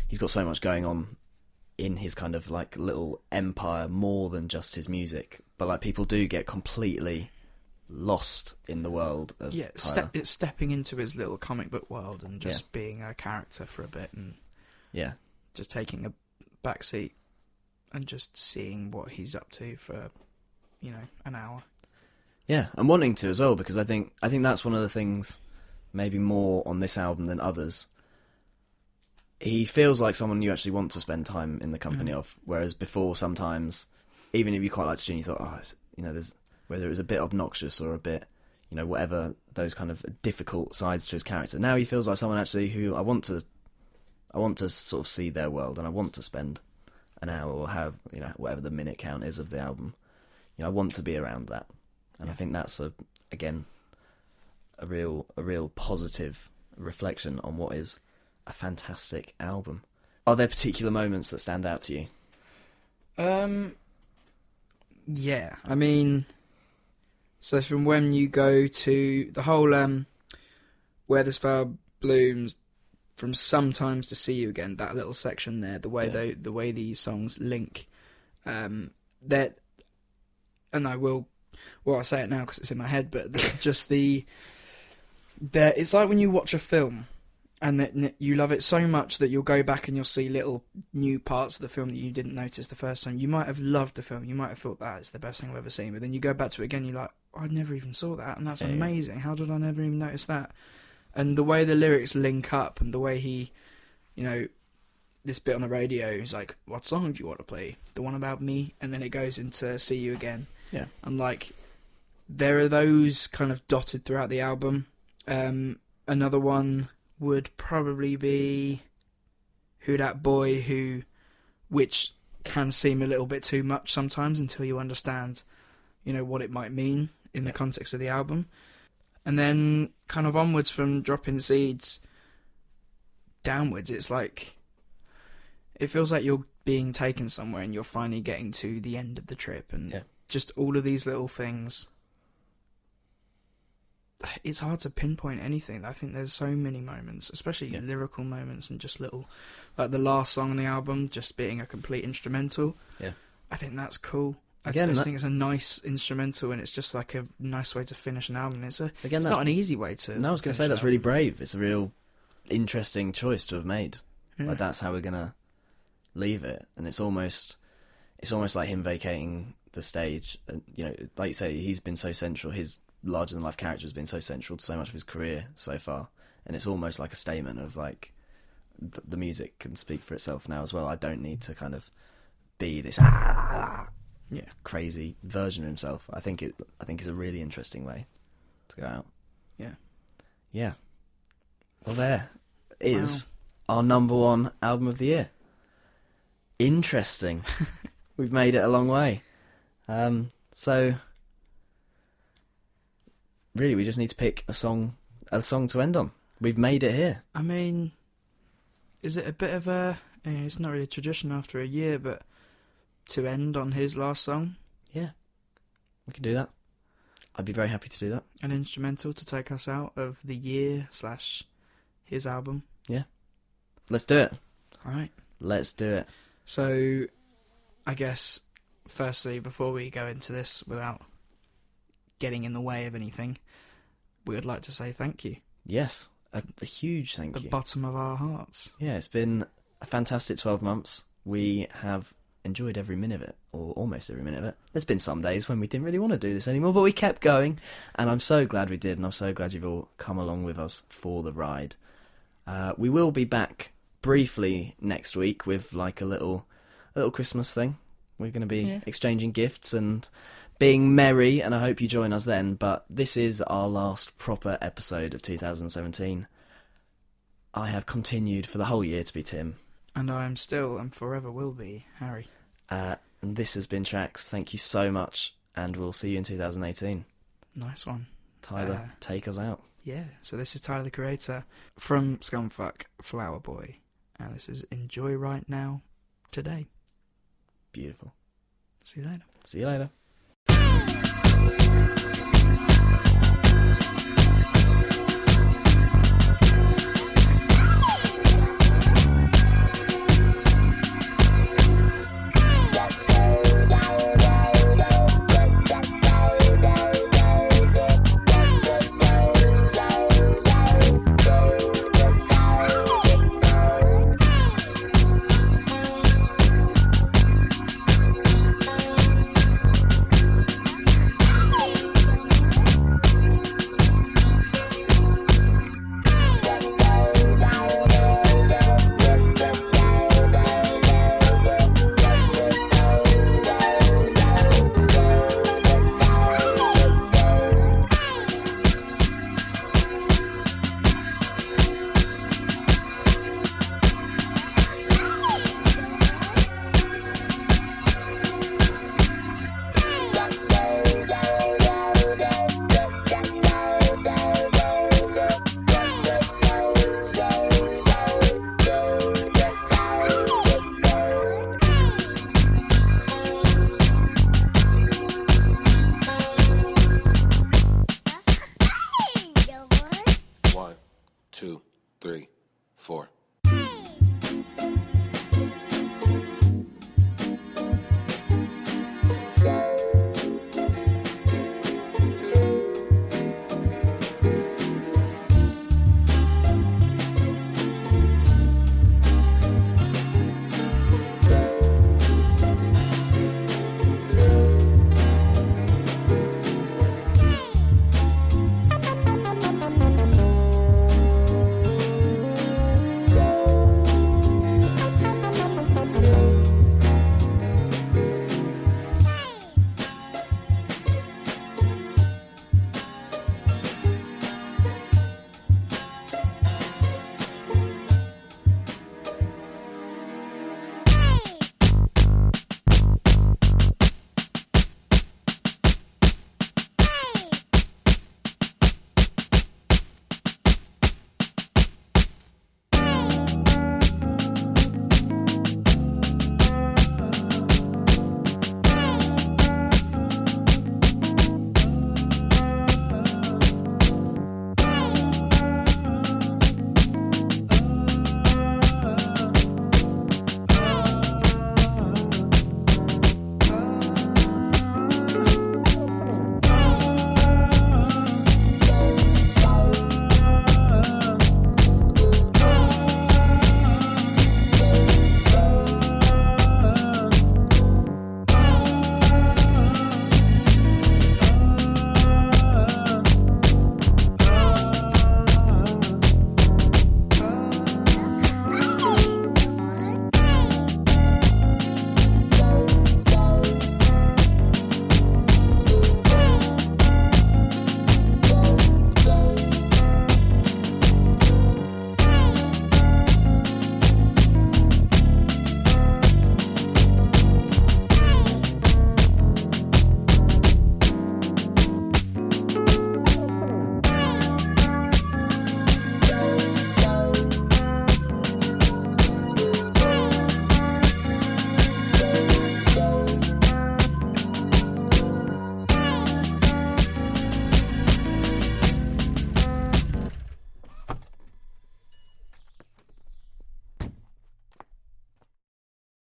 S1: he's got so much going on in his kind of like little empire more than just his music. But like people do get completely lost in the world of
S2: Yeah, step, it's stepping into his little comic book world and just being a character for a bit and
S1: Yeah.
S2: just taking a back seat and just seeing what he's up to for, you know, an hour.
S1: Yeah, I'm wanting to as well because I think I think that's one of the things maybe more on this album than others. He feels like someone you actually want to spend time in the company
S2: Mm.
S1: of, whereas before sometimes, even if you quite liked June, you thought, oh, you know, there's whether it was a bit obnoxious or a bit, you know, whatever those kind of difficult sides to his character. Now he feels like someone actually who I want to, I want to sort of see their world, and I want to spend an hour or have you know whatever the minute count is of the album. You know, I want to be around that, and I think that's a again a real a real positive reflection on what is a fantastic album. Are there particular moments that stand out to you?
S2: Um, yeah, I mean, so from when you go to the whole um, where this flower blooms, from sometimes to see you again, that little section there, the way
S1: Yeah.
S2: they, the way these songs link, um, that, and I will, well, I say it now because it's in my head, but the, just the, there, it's like when you watch a film and that you love it so much that you'll go back and you'll see little new parts of the film that you didn't notice the first time. You might have loved the film, you might have thought that it's the best thing I've ever seen, but then you go back to it again, you're like, I never even saw that, and that's
S1: Yeah,
S2: amazing. How did I never even notice that? And the way the lyrics link up, and the way he, you know, this bit on the radio, he's like, "What song do you want to play? The one about me?" And then it goes into "See You Again."
S1: Yeah.
S2: and like, there are those kind of dotted throughout the album. Um, another one would probably be Who Dat Boy who which can seem a little bit too much sometimes until you understand you know what it might mean in the context of the album and then kind of onwards from dropping seeds downwards it's like it feels like you're being taken somewhere and you're finally getting to the end of the trip and
S1: Yeah.
S2: Just all of these little things it's hard to pinpoint anything. I think there's so many moments, especially
S1: Yeah.
S2: lyrical moments and just little, like the last song on the album, just being a complete instrumental.
S1: Yeah.
S2: I think that's cool. I
S1: Again,
S2: just
S1: that-
S2: think it's a nice instrumental, and it's just like a nice way to finish an album. It's a,
S1: Again,
S2: it's not an easy way to.
S1: No, I was going to say that's really brave. It's a real interesting choice to have made.
S2: Yeah.
S1: Like that's how we're gonna leave it, and it's almost it's almost like him vacating the stage. And you know, like you say, he's been so central. His larger than life character has been so central to so much of his career so far, and it's almost like a statement of like th- the music can speak for itself now as well. I don't need to kind of be this ah,
S2: Yeah.
S1: crazy version of himself. I think it. I think it's a really interesting way to go out.
S2: Yeah.
S1: Yeah. Well, there is our number one album of the year. Interesting. We've made it a long way. Um, so, really, we just need to pick a song, a song to end on. We've made it here.
S2: I mean, is it a bit of a? It's not really a tradition after a year, but to end on his last song,
S1: Yeah, we can do that. I'd be very happy to do that.
S2: an instrumental to take us out of the year slash his album.
S1: Yeah, let's do it.
S2: All right.
S1: Let's do it.
S2: So, I guess, firstly, before we go into this without getting in the way of anything, we would like to say thank you.
S1: Yes, a, a huge thank
S2: the
S1: you.
S2: The bottom of our hearts.
S1: Yeah, it's been a fantastic 12 months. We have enjoyed every minute of it, or almost every minute of it. There's been some days when we didn't really want to do this anymore, but we kept going, and I'm so glad we did, and I'm so glad you've all come along with us for the ride. Uh, we will be back briefly next week with like a little, a little Christmas thing. We're going to be
S2: Yeah.
S1: exchanging gifts and being merry, and I hope you join us then. But this is our last proper episode of 2017. I have continued for the whole year to be Tim.
S2: And I am still and forever will be Harry.
S1: Uh, and this has been Tracks. Thank you so much, and we'll see you in 2018.
S2: Nice one.
S1: Tyler,
S2: Uh,
S1: take us out.
S2: Yeah, so this is Tyler the Creator from Scumfuck Flower Boy. And this is Enjoy Right Now Today.
S1: Beautiful.
S2: See you later.
S1: See you later.